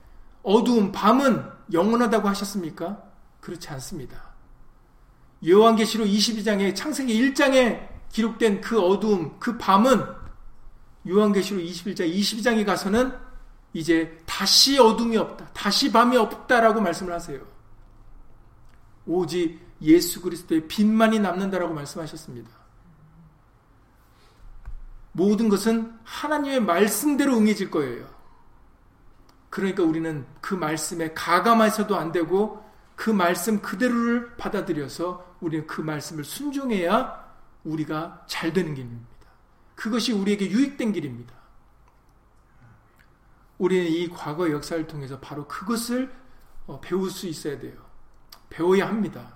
어두운 밤은 영원하다고 하셨습니까? 그렇지 않습니다. 요한계시록 22장에 창세기 1장에 기록된 그 어두움, 그 밤은 요한계시록 21장, 22장에 가서는 이제 다시 어둠이 없다. 다시 밤이 없다라고 말씀을 하세요. 오직 예수 그리스도의 빛만이 남는다라고 말씀하셨습니다. 모든 것은 하나님의 말씀대로 응해질 거예요. 그러니까 우리는 그 말씀에 가감해서도 안 되고 그 말씀 그대로를 받아들여서 우리는 그 말씀을 순종해야 우리가 잘 되는 길입니다. 그것이 우리에게 유익된 길입니다. 우리는 이 과거 역사를 통해서 바로 그것을 어, 배울 수 있어야 돼요. 배워야 합니다.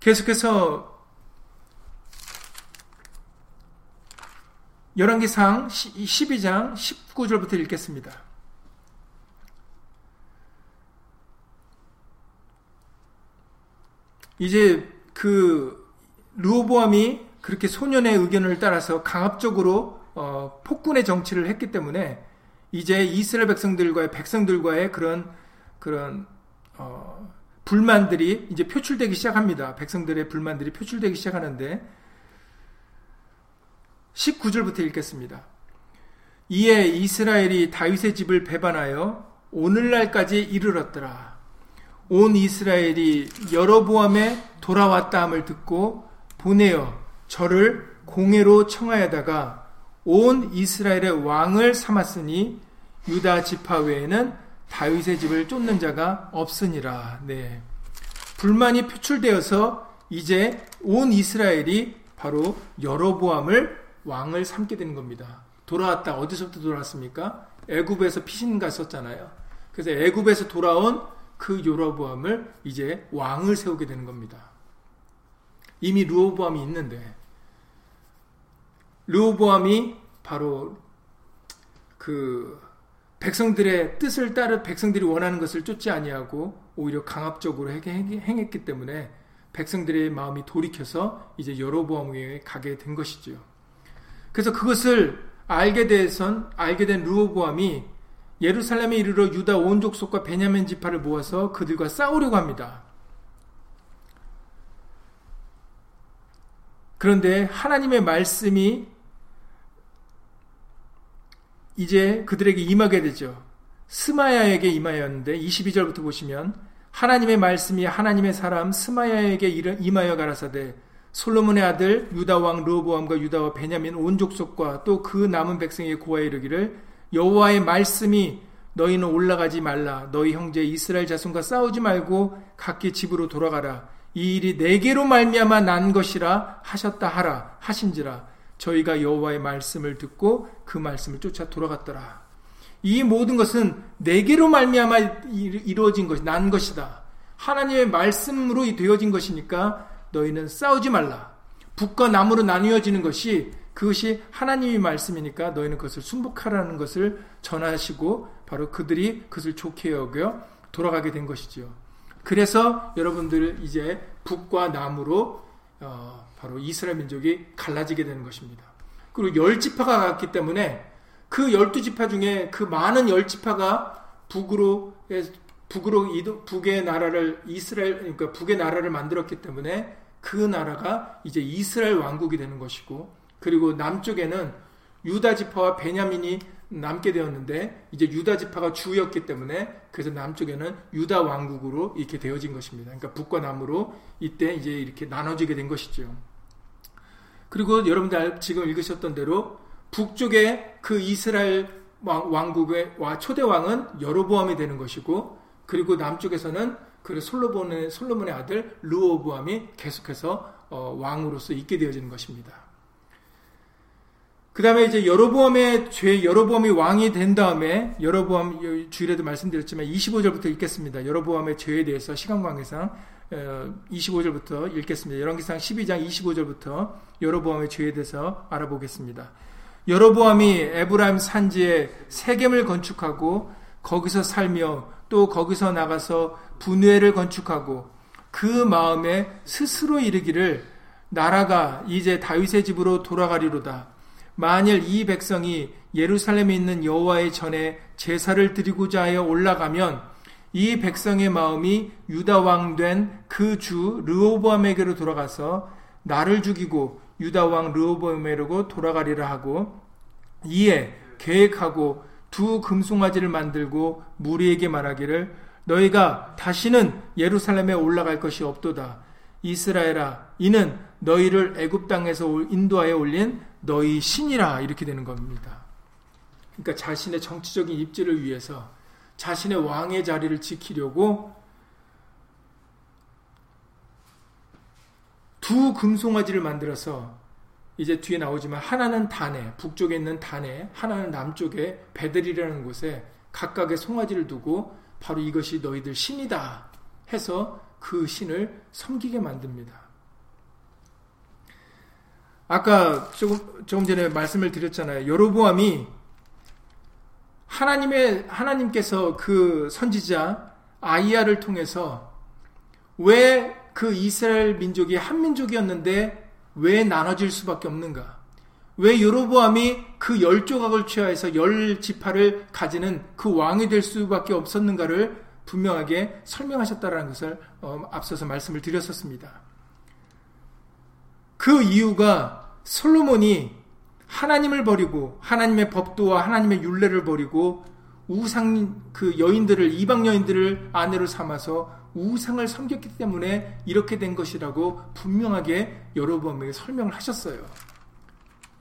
계속해서 열왕기상 12장 19절부터 읽겠습니다. 이제 그 르호보암이 그렇게 소년의 의견을 따라서 강압적으로 어, 폭군의 정치를 했기 때문에 이제 이스라엘 백성들과의 백성들과의 그런 그런 어, 불만들이 이제 표출되기 시작합니다. 백성들의 불만들이 표출되기 시작하는데 19절부터 읽겠습니다. 이에 이스라엘이 다윗의 집을 배반하여 오늘날까지 이르렀더라. 온 이스라엘이 여러보암에 돌아왔다 함을 듣고 보내어 저를 공회로 청하여다가 온 이스라엘의 왕을 삼았으니 유다 지파 외에는 다윗의 집을 쫓는 자가 없으니라. 네. 불만이 표출되어서 이제 온 이스라엘이 바로 여로보암을 왕을 삼게 되는 겁니다. 돌아왔다. 어디서부터 돌아왔습니까? 애굽에서 피신 갔었잖아요. 그래서 애굽에서 돌아온 그 여로보암을 이제 왕을 세우게 되는 겁니다. 이미 르호보암이 있는데 르호보암이 바로 그 백성들의 뜻을 따르 백성들이 원하는 것을 쫓지 아니하고 오히려 강압적으로 행했기 때문에 백성들의 마음이 돌이켜서 이제 여로보암에 가게 된 것이지요. 그래서 그것을 알게 돼선 알게 된 르호보암이 예루살렘에 이르러 유다 온 족속과 베냐민 지파를 모아서 그들과 싸우려고 합니다. 그런데 하나님의 말씀이 이제 그들에게 임하게 되죠. 스마야에게 임하였는데 22절부터 보시면 하나님의 말씀이 하나님의 사람 스마야에게 임하여 가라사대 솔로몬의 아들 유다 왕 르호보암과 유다와 베냐민 온 족속과 또 그 남은 백성에게 고하여 이르기를 여호와의 말씀이 너희는 올라가지 말라. 너희 형제 이스라엘 자손과 싸우지 말고 각기 집으로 돌아가라. 이 일이 내게로 말미암아 난 것이라 하셨다 하라 하신지라 저희가 여호와의 말씀을 듣고 그 말씀을 쫓아 돌아갔더라. 이 모든 것은 내게로 말미암아 이루어진 것이 난 것이다. 하나님의 말씀으로 되어진 것이니까 너희는 싸우지 말라. 북과 남으로 나뉘어지는 것이 그것이 하나님의 말씀이니까 너희는 그것을 순복하라는 것을 전하시고 바로 그들이 그것을 좋게 여겨 돌아가게 된 것이지요. 그래서 여러분들 이제 북과 남으로 어, 바로 이스라엘 민족이 갈라지게 되는 것입니다. 그리고 열 지파가 갔기 때문에 그 열두 지파 중에 그 많은 열 지파가 북으로 북으로 이동, 북의 나라를 이스라엘 그러니까 북의 나라를 만들었기 때문에 그 나라가 이제 이스라엘 왕국이 되는 것이고 그리고 남쪽에는 유다 지파와 베냐민이 남게 되었는데 이제 유다 지파가 주였기 때문에 그래서 남쪽에는 유다 왕국으로 이렇게 되어진 것입니다. 그러니까 북과 남으로 이때 이제 이렇게 나눠지게 된 것이죠. 그리고 여러분들 지금 읽으셨던 대로 북쪽에 그 이스라엘 왕국의 초대 왕은 여로보암이 되는 것이고 그리고 남쪽에서는 그 솔로몬의 솔로몬의 아들 르오보암이 계속해서 어, 왕으로서 있게 되어지는 것입니다. 그 다음에 이제 여로보암의 죄, 여로보암이 왕이 된 다음에 여로보암 주일에도 말씀드렸지만 25절부터 읽겠습니다. 여로보암의 죄에 대해서 시간 관계상 25절부터 어, 읽겠습니다. 열왕기상 12장 25절부터 여로보암의 죄에 대해서 알아보겠습니다. 여로보암이 에브라임 산지에 세겜을 건축하고 거기서 살며 또 거기서 나가서 분회를 건축하고 그 마음에 스스로 이르기를 나라가 이제 다윗의 집으로 돌아가리로다. 만일 이 백성이 예루살렘에 있는 여호와의 전에 제사를 드리고자 하여 올라가면 이 백성의 마음이 유다 왕 된 그 주 르호보암에게로 돌아가서 나를 죽이고 유다 왕 르호보암에로 돌아가리라 하고 이에 계획하고 두 금송아지를 만들고 무리에게 말하기를 너희가 다시는 예루살렘에 올라갈 것이 없도다. 이스라엘아 이는 너희를 애굽 땅에서 인도하여 올린 너희 신이라 이렇게 되는 겁니다. 그러니까 자신의 정치적인 입지를 위해서 자신의 왕의 자리를 지키려고 두 금송아지를 만들어서 이제 뒤에 나오지만 하나는 단에 북쪽에 있는 단에 하나는 남쪽에 베들이라는 곳에 각각의 송아지를 두고 바로 이것이 너희들 신이다 해서 그 신을 섬기게 만듭니다. 아까 조금, 조금 전에 말씀을 드렸잖아요. 여로보암이 하나님의 하나님께서 그 선지자 아이야를 통해서 왜 그 이스라엘 민족이 한 민족이었는데 왜 나눠질 수밖에 없는가? 왜 여로보암이 그 열 조각을 취하여서 열 지파를 가지는 그 왕이 될 수밖에 없었는가를 분명하게 설명하셨다라는 것을 어, 앞서서 말씀을 드렸었습니다. 그 이유가 솔로몬이 하나님을 버리고 하나님의 법도와 하나님의 윤례를 버리고 우상 그 여인들을 이방 여인들을 아내로 삼아서 우상을 섬겼기 때문에 이렇게 된 것이라고 분명하게 여로보암에게 설명을 하셨어요.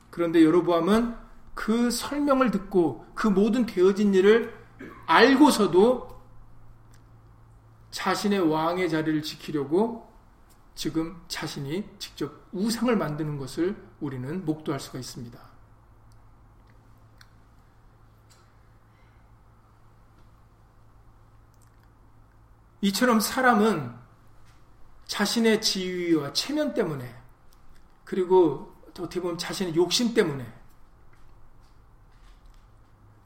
그런데 여로보암은 그 설명을 듣고 그 모든 되어진 일을 알고서도 자신의 왕의 자리를 지키려고 지금 자신이 직접 우상을 만드는 것을 우리는 목도할 수가 있습니다. 이처럼 사람은 자신의 지위와 체면 때문에 그리고 어떻게 보면 자신의 욕심 때문에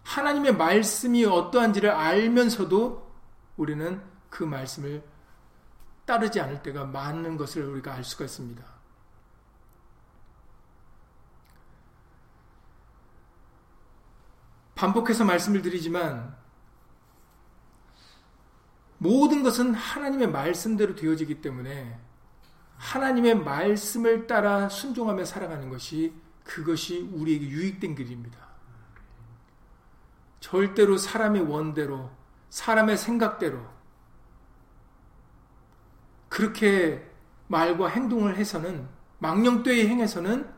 하나님의 말씀이 어떠한지를 알면서도 우리는 그 말씀을 따르지 않을 때가 많은 것을 우리가 알 수가 있습니다. 반복해서 말씀을 드리지만 모든 것은 하나님의 말씀대로 되어지기 때문에 하나님의 말씀을 따라 순종하며 살아가는 것이 그것이 우리에게 유익된 길입니다. 절대로 사람의 원대로, 사람의 생각대로, 그렇게 말과 행동을 해서는, 망령되이 행해서는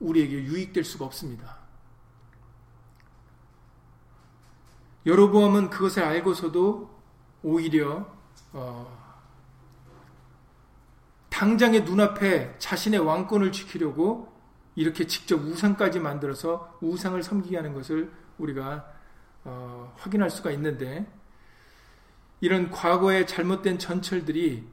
우리에게 유익될 수가 없습니다. 여로보암은 그것을 알고서도 오히려 어, 당장의 눈앞에 자신의 왕권을 지키려고 이렇게 직접 우상까지 만들어서 우상을 섬기게 하는 것을 우리가 어, 확인할 수가 있는데 이런 과거의 잘못된 전철들이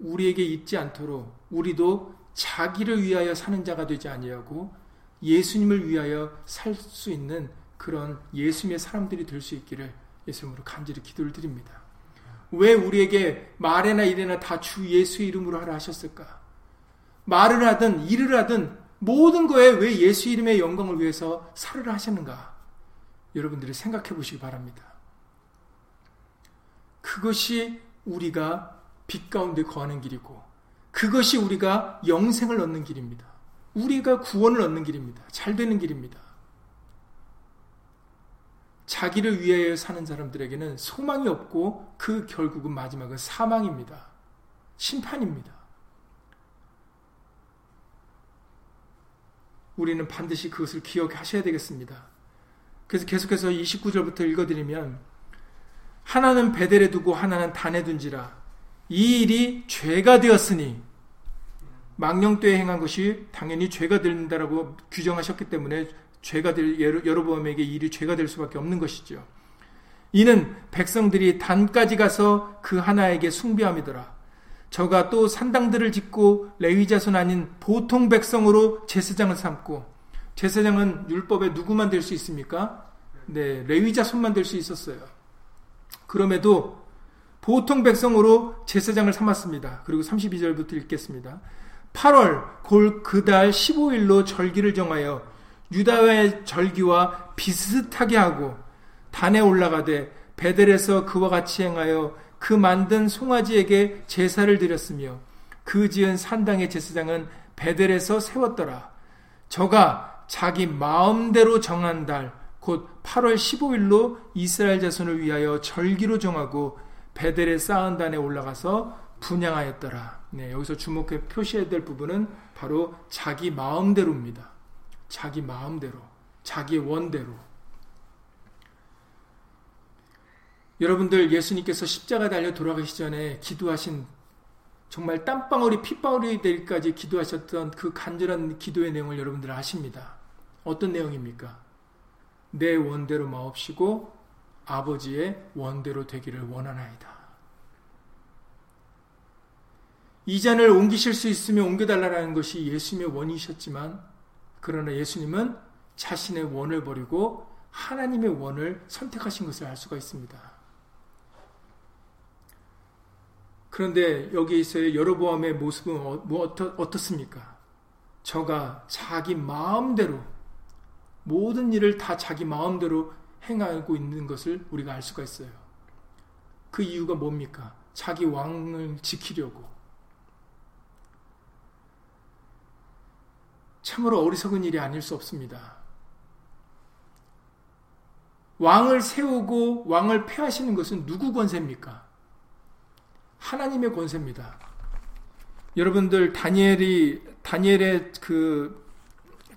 우리에게 있지 않도록 우리도 자기를 위하여 사는 자가 되지 아니하고 예수님을 위하여 살 수 있는 그런 예수님의 사람들이 될 수 있기를 예수님으로 간절히 기도를 드립니다. 왜 우리에게 말이나 일이나 다 주 예수 이름으로 하라 하셨을까? 말을 하든 일을 하든 모든 거에 왜 예수 이름의 영광을 위해서 살으라 하셨는가? 여러분들이 생각해 보시기 바랍니다. 그것이 우리가 빛 가운데 거하는 길이고, 그것이 우리가 영생을 얻는 길입니다. 우리가 구원을 얻는 길입니다. 잘 되는 길입니다. 자기를 위하여 사는 사람들에게는 소망이 없고 그 결국은 마지막은 사망입니다. 심판입니다. 우리는 반드시 그것을 기억하셔야 되겠습니다. 그래서 계속해서 29절부터 읽어드리면 하나는 베델에 두고 하나는 단에 둔지라 이 일이 죄가 되었으니 망령되에 행한 것이 당연히 죄가 된다라고 규정하셨기 때문에 죄가 될 여로보암에게 일이 죄가 될 수밖에 없는 것이죠. 이는 백성들이 단까지 가서 그 하나에게 숭배함이더라. 저가 또 산당들을 짓고 레위 자손 아닌 보통 백성으로 제사장을 삼고 제사장은 율법에 누구만 될 수 있습니까? 네, 레위 자손만 될 수 있었어요. 그럼에도 보통 백성으로 제사장을 삼았습니다. 그리고 32절부터 읽겠습니다. 8월 골 그달 15일로 절기를 정하여 유다의 절기와 비슷하게 하고 단에 올라가되 베델에서 그와 같이 행하여 그 만든 송아지에게 제사를 드렸으며 그 지은 산당의 제사장은 베델에서 세웠더라. 저가 자기 마음대로 정한 달, 곧 8월 15일로 이스라엘 자손을 위하여 절기로 정하고 베델의 쌓은 단에 올라가서 분양하였더라. 네, 여기서 주목해 표시해야 될 부분은 바로 자기 마음대로입니다. 자기 마음대로, 자기 원대로. 여러분들 예수님께서 십자가 달려 돌아가시 전에 기도하신 정말 땀방울이 핏방울이 될까지 기도하셨던 그 간절한 기도의 내용을 여러분들 아십니다. 어떤 내용입니까? 내 원대로 마옵시고 아버지의 원대로 되기를 원하나이다. 이 잔을 옮기실 수 있으면 옮겨달라는 것이 예수님의 원이셨지만 그러나 예수님은 자신의 원을 버리고 하나님의 원을 선택하신 것을 알 수가 있습니다. 그런데 여기에서의 여로보암의 모습은 어, 뭐 어떻, 어떻습니까? 저가 자기 마음대로 모든 일을 다 자기 마음대로 행하고 있는 것을 우리가 알 수가 있어요. 그 이유가 뭡니까? 자기 왕을 지키려고 참으로 어리석은 일이 아닐 수 없습니다. 왕을 세우고 왕을 폐하시는 것은 누구 권세입니까? 하나님의 권세입니다. 여러분들 다니엘이 다니엘의 그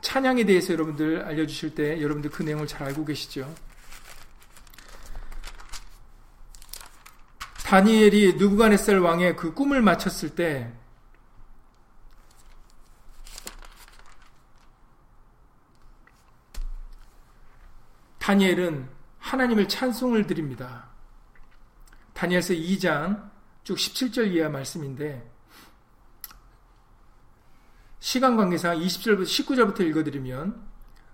찬양에 대해서 여러분들 알려주실 때 여러분들 그 내용을 잘 알고 계시죠? 다니엘이 누부갓네살 왕의 그 꿈을 마쳤을 때 다니엘은 하나님을 찬송을 드립니다. 다니엘서 2장 쭉 17절 이하 말씀인데 시간 관계상 20절부터 19절부터 읽어드리면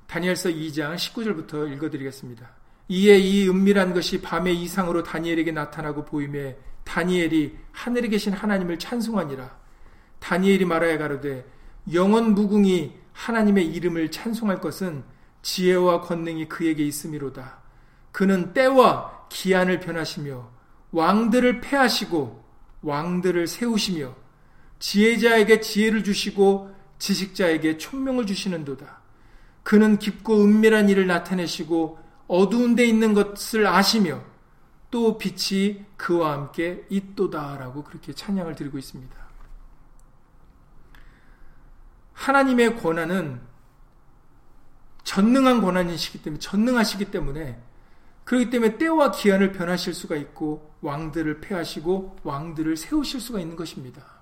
다니엘서 2장 19절부터 읽어드리겠습니다. 이에 이 은밀한 것이 밤의 이상으로 다니엘에게 나타나고 보임에 다니엘이 하늘에 계신 하나님을 찬송하니라. 다니엘이 말하여 가로되 영원 무궁이 하나님의 이름을 찬송할 것은 지혜와 권능이 그에게 있음이로다. 그는 때와 기한을 변하시며 왕들을 패하시고 왕들을 세우시며 지혜자에게 지혜를 주시고 지식자에게 총명을 주시는도다. 그는 깊고 은밀한 일을 나타내시고 어두운 데 있는 것을 아시며 또 빛이 그와 함께 있도다라고 그렇게 찬양을 드리고 있습니다. 하나님의 권한은 전능한 권한이시기 때문에 전능하시기 때문에 그렇기 때문에 때와 기한을 변하실 수가 있고 왕들을 패하시고 왕들을 세우실 수가 있는 것입니다.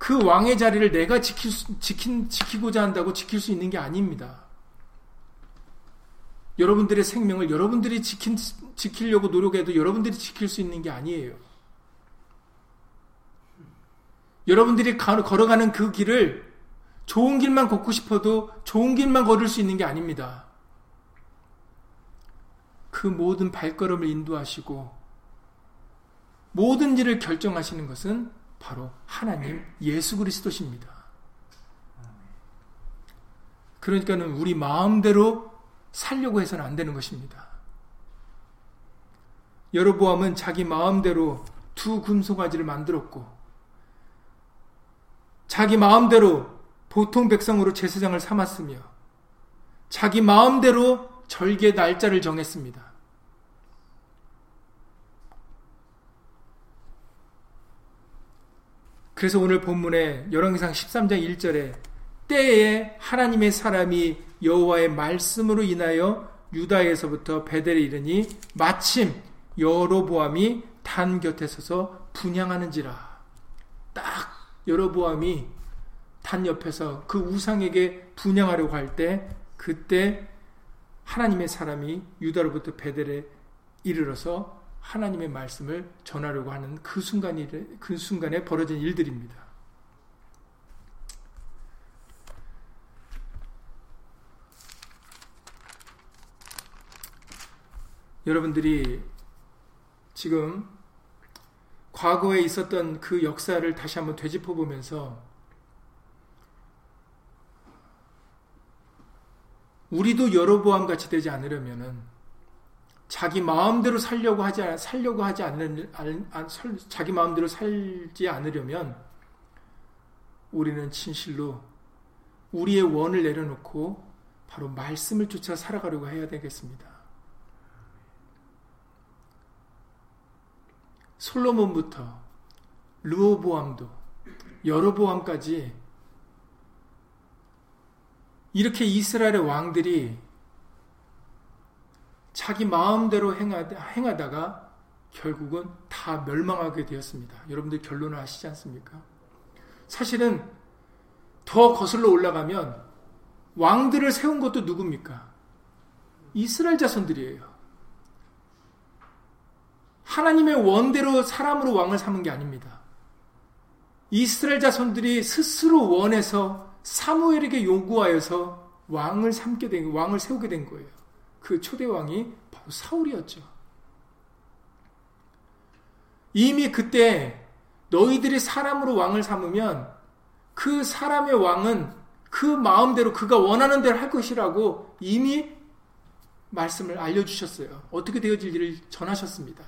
그 왕의 자리를 내가 지킬 수, 지킨, 지키고자 한다고 지킬 수 있는 게 아닙니다. 여러분들의 생명을 여러분들이 지킨, 지키려고 노력해도 여러분들이 지킬 수 있는 게 아니에요. 여러분들이 걸어가는 그 길을 좋은 길만 걷고 싶어도 좋은 길만 걸을 수 있는 게 아닙니다. 그 모든 발걸음을 인도하시고 모든 일을 결정하시는 것은 바로 하나님 예수 그리스도십니다. 그러니까는 우리 마음대로 살려고 해서는 안 되는 것입니다. 여로보암은 자기 마음대로 두 금송아지를 만들었고 자기 마음대로 보통 백성으로 제사장을 삼았으며 자기 마음대로 절개 날짜를 정했습니다. 그래서 오늘 본문에 열왕기상 13장 1절에 때에 하나님의 사람이 여호와의 말씀으로 인하여 유다에서부터 베델에 이르니 마침 여로보암이 단 곁에 서서 분양하는지라. 딱 여로보암이 단 옆에서 그 우상에게 분양하려고 할 때 그때 하나님의 사람이 유다로부터 베델에 이르러서 하나님의 말씀을 전하려고 하는 그 순간이 그 순간에 벌어진 일들입니다. 여러분들이 지금 과거에 있었던 그 역사를 다시 한번 되짚어 보면서 우리도 여로보암 같이 되지 않으려면은 자기 마음대로 살려고 하지 살려고 하지 않는 자기 마음대로 살지 않으려면 우리는 진실로 우리의 원을 내려놓고 바로 말씀을 쫓아 살아가려고 해야 되겠습니다. 솔로몬부터 르호보암도 여로보암까지 이렇게 이스라엘의 왕들이 자기 마음대로 행하다, 가 결국은 다 멸망하게 되었습니다. 여러분들 결론을 아시지 않습니까? 사실은 더 거슬러 올라가면 왕들을 세운 것도 누굽니까? 이스라엘 자손들이에요. 하나님의 원대로 사람으로 왕을 삼은 게 아닙니다. 이스라엘 자손들이 스스로 원해서 사무엘에게 요구하여서 왕을 삼게 된 왕을 세우게 된 거예요. 그 초대 왕이 바로 사울이었죠. 이미 그때 너희들이 사람으로 왕을 삼으면 그 사람의 왕은 그 마음대로 그가 원하는 대로 할 것이라고 이미 말씀을 알려주셨어요. 어떻게 되어질지를 전하셨습니다.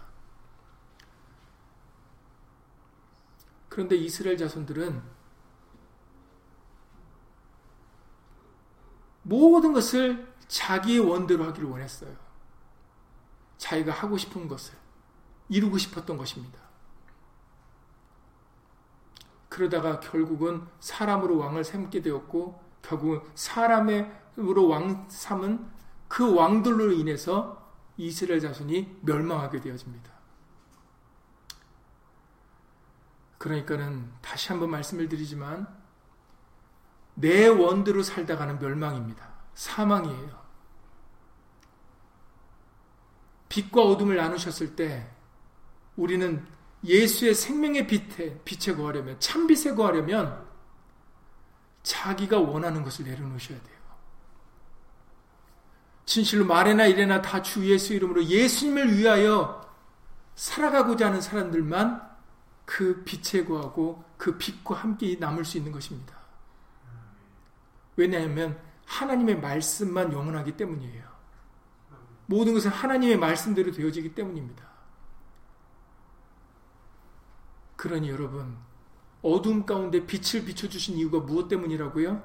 그런데 이스라엘 자손들은 모든 것을 자기의 원대로 하기를 원했어요. 자기가 하고 싶은 것을 이루고 싶었던 것입니다. 그러다가 결국은 사람으로 왕을 삼게 되었고 결국은 사람으로 왕 삼은 그 왕들로 인해서 이스라엘 자손이 멸망하게 되어집니다. 그러니까는 다시 한번 말씀을 드리지만 내 원대로 살다가는 멸망입니다. 사망이에요. 빛과 어둠을 나누셨을 때 우리는 예수의 생명의 빛에 빛에 거하려면 참빛에 거하려면 자기가 원하는 것을 내려놓으셔야 돼요. 진실로 말에나 이래나 다 주 예수 이름으로 예수님을 위하여 살아가고자 하는 사람들만 그 빛에 거하고 그 빛과 함께 남을 수 있는 것입니다. 왜냐하면 하나님의 말씀만 영원하기 때문이에요. 모든 것은 하나님의 말씀대로 되어지기 때문입니다. 그러니 여러분, 어둠 가운데 빛을 비춰주신 이유가 무엇 때문이라고요?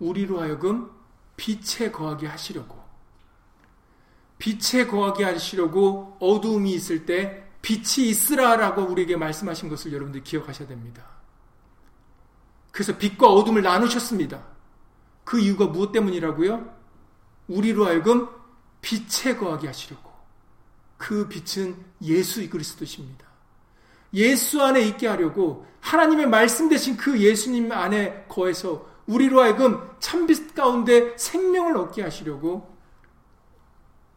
우리로 하여금 빛에 거하게 하시려고. 빛에 거하게 하시려고 어두움이 있을 때 빛이 있으라라고 우리에게 말씀하신 것을 여러분들 기억하셔야 됩니다. 그래서 빛과 어둠을 나누셨습니다. 그 이유가 무엇 때문이라고요? 우리로 하여금 빛에 거하게 하시려고. 그 빛은 예수 그리스도십니다. 예수 안에 있게 하려고 하나님의 말씀 대신 그 예수님 안에 거해서 우리로 하여금 참빛 가운데 생명을 얻게 하시려고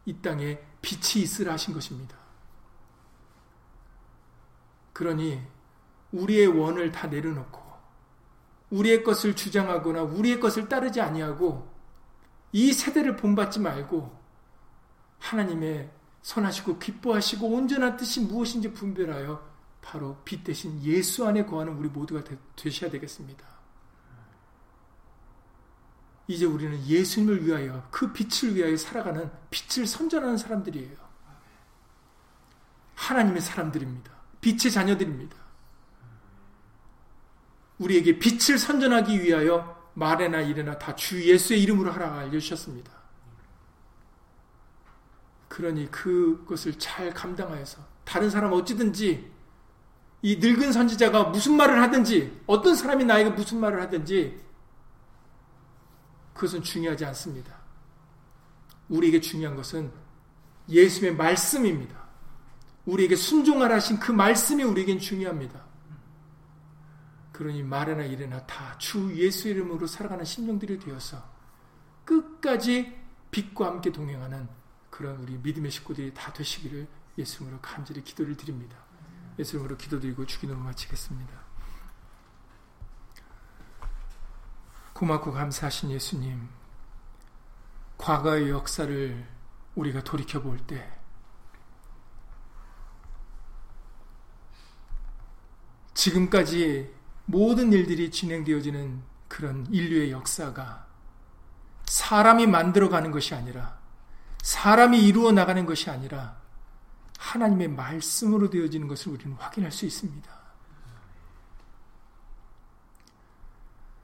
이 땅에 빛이 있으라 하신 것입니다. 그러니 우리의 원을 다 내려놓고 우리의 것을 주장하거나 우리의 것을 따르지 아니하고 이 세대를 본받지 말고 하나님의 선하시고 기뻐하시고 온전한 뜻이 무엇인지 분별하여 바로 빛 대신 예수 안에 거하는 우리 모두가 되 셔야 되겠습니다. 이제 우리는 예수님을 위하여 그 빛을 위하여 살아가는 빛을 선전하는 사람들이에요. 하나님의 사람들입니다. 빛의 자녀들입니다. 우리에게 빛을 선전하기 위하여 말에나 일에나 다 주 예수의 이름으로 하라 알려주셨습니다. 그러니 그것을 잘 감당하여서 다른 사람 어찌든지 이 늙은 선지자가 무슨 말을 하든지 어떤 사람이 나에게 무슨 말을 하든지 그것은 중요하지 않습니다. 우리에게 중요한 것은 예수의 말씀입니다. 우리에게 순종하라 하신 그 말씀이 우리에겐 중요합니다. 그러니 말이나 일이나 다 주 예수 이름으로 살아가는 심령들이 되어서 끝까지 빛과 함께 동행하는 그런 우리 믿음의 식구들이 다 되시기를 예수님으로 간절히 기도를 드립니다. 예수님으로 기도드리고 주기도 마치겠습니다. 고맙고 감사하신 예수님, 과거의 역사를 우리가 돌이켜 볼 때, 지금까지 모든 일들이 진행되어지는 그런 인류의 역사가 사람이 만들어가는 것이 아니라, 사람이 이루어 나가는 것이 아니라, 하나님의 말씀으로 되어지는 것을 우리는 확인할 수 있습니다.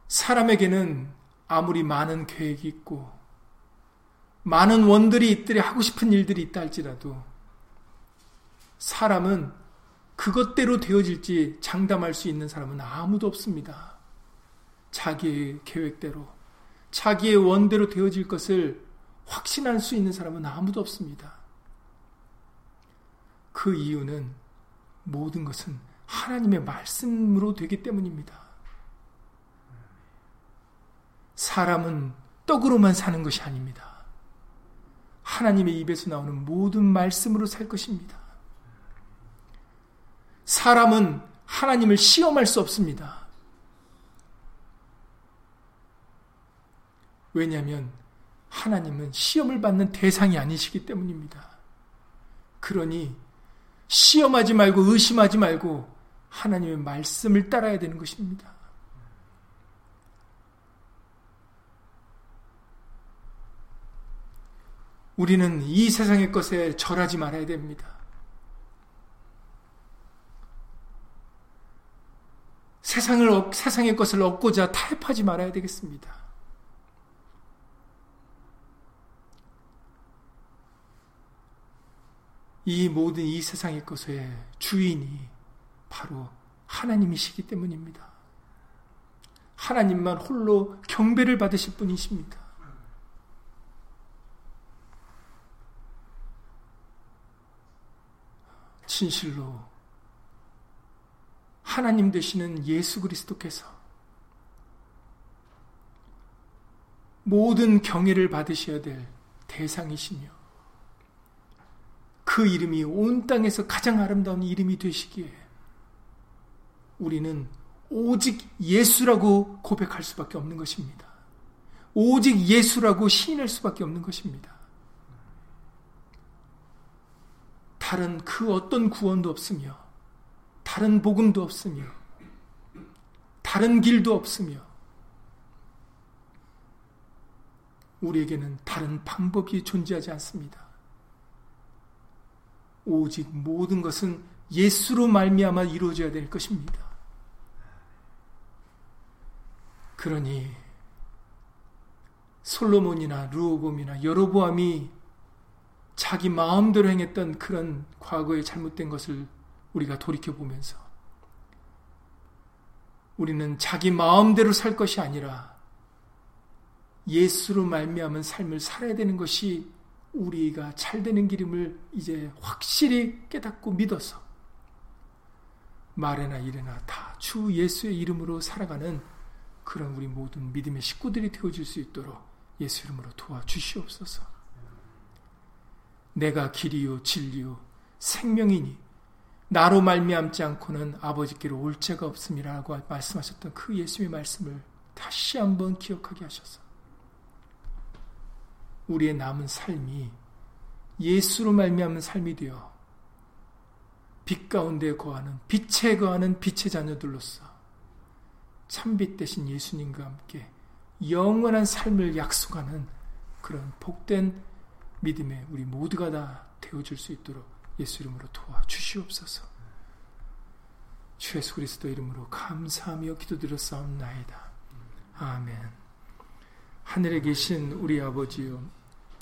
사람에게는 아무리 많은 계획이 있고 많은 원들이 있더래 하고 싶은 일들이 있다 할지라도 사람은 그것대로 되어질지 장담할 수 있는 사람은 아무도 없습니다. 자기의 계획대로, 자기의 원대로 되어질 것을 확신할 수 있는 사람은 아무도 없습니다. 그 이유는 모든 것은 하나님의 말씀으로 되기 때문입니다. 사람은 떡으로만 사는 것이 아닙니다. 하나님의 입에서 나오는 모든 말씀으로 살 것입니다. 사람은 하나님을 시험할 수 없습니다. 왜냐하면 하나님은 시험을 받는 대상이 아니시기 때문입니다. 그러니 시험하지 말고 의심하지 말고 하나님의 말씀을 따라야 되는 것입니다. 우리는 이 세상의 것에 절하지 말아야 됩니다. 세상을, 세상의 것을 얻고자 타협하지 말아야 되겠습니다. 이 모든 이 세상의 것의 주인이 바로 하나님이시기 때문입니다. 하나님만 홀로 경배를 받으실 분이십니다. 진실로 하나님 되시는 예수 그리스도께서 모든 경애를 받으셔야 될 대상이시며 그 이름이 온 땅에서 가장 아름다운 이름이 되시기에 우리는 오직 예수라고 고백할 수밖에 없는 것입니다. 오직 예수라고 시인할 수밖에 없는 것입니다. 다른 그 어떤 구원도 없으며, 다른 복음도 없으며, 다른 길도 없으며, 우리에게는 다른 방법이 존재하지 않습니다. 오직 모든 것은 예수로 말미암아 이루어져야 될 것입니다. 그러니 솔로몬이나 루오봄이나 여로보암이 자기 마음대로 행했던 그런 과거의 잘못된 것을 우리가 돌이켜 보면서 우리는 자기 마음대로 살 것이 아니라 예수로 말미암은 삶을 살아야 되는 것이 우리가 잘 되는 길임을 이제 확실히 깨닫고 믿어서 말에나 일에나 다 주 예수의 이름으로 살아가는 그런 우리 모든 믿음의 식구들이 되어질 수 있도록 예수 이름으로 도와주시옵소서. 내가 길이요 진리요 생명이니 나로 말미암지 않고는 아버지께로 올 자가 없음이라고 말씀하셨던 그 예수의 말씀을 다시 한번 기억하게 하셔서 우리의 남은 삶이 예수로 말미암은 삶이 되어 빛 가운데 거하는 빛에 거하는 빛의 자녀들로서 참빛 대신 예수님과 함께 영원한 삶을 약속하는 그런 복된 믿음에 우리 모두가 다 되어줄 수 있도록 예수 이름으로 도와주시옵소서. 주 예수 그리스도 이름으로 감사하며 기도드렸사옵나이다. 아멘. 하늘에 계신 우리 아버지요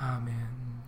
아멘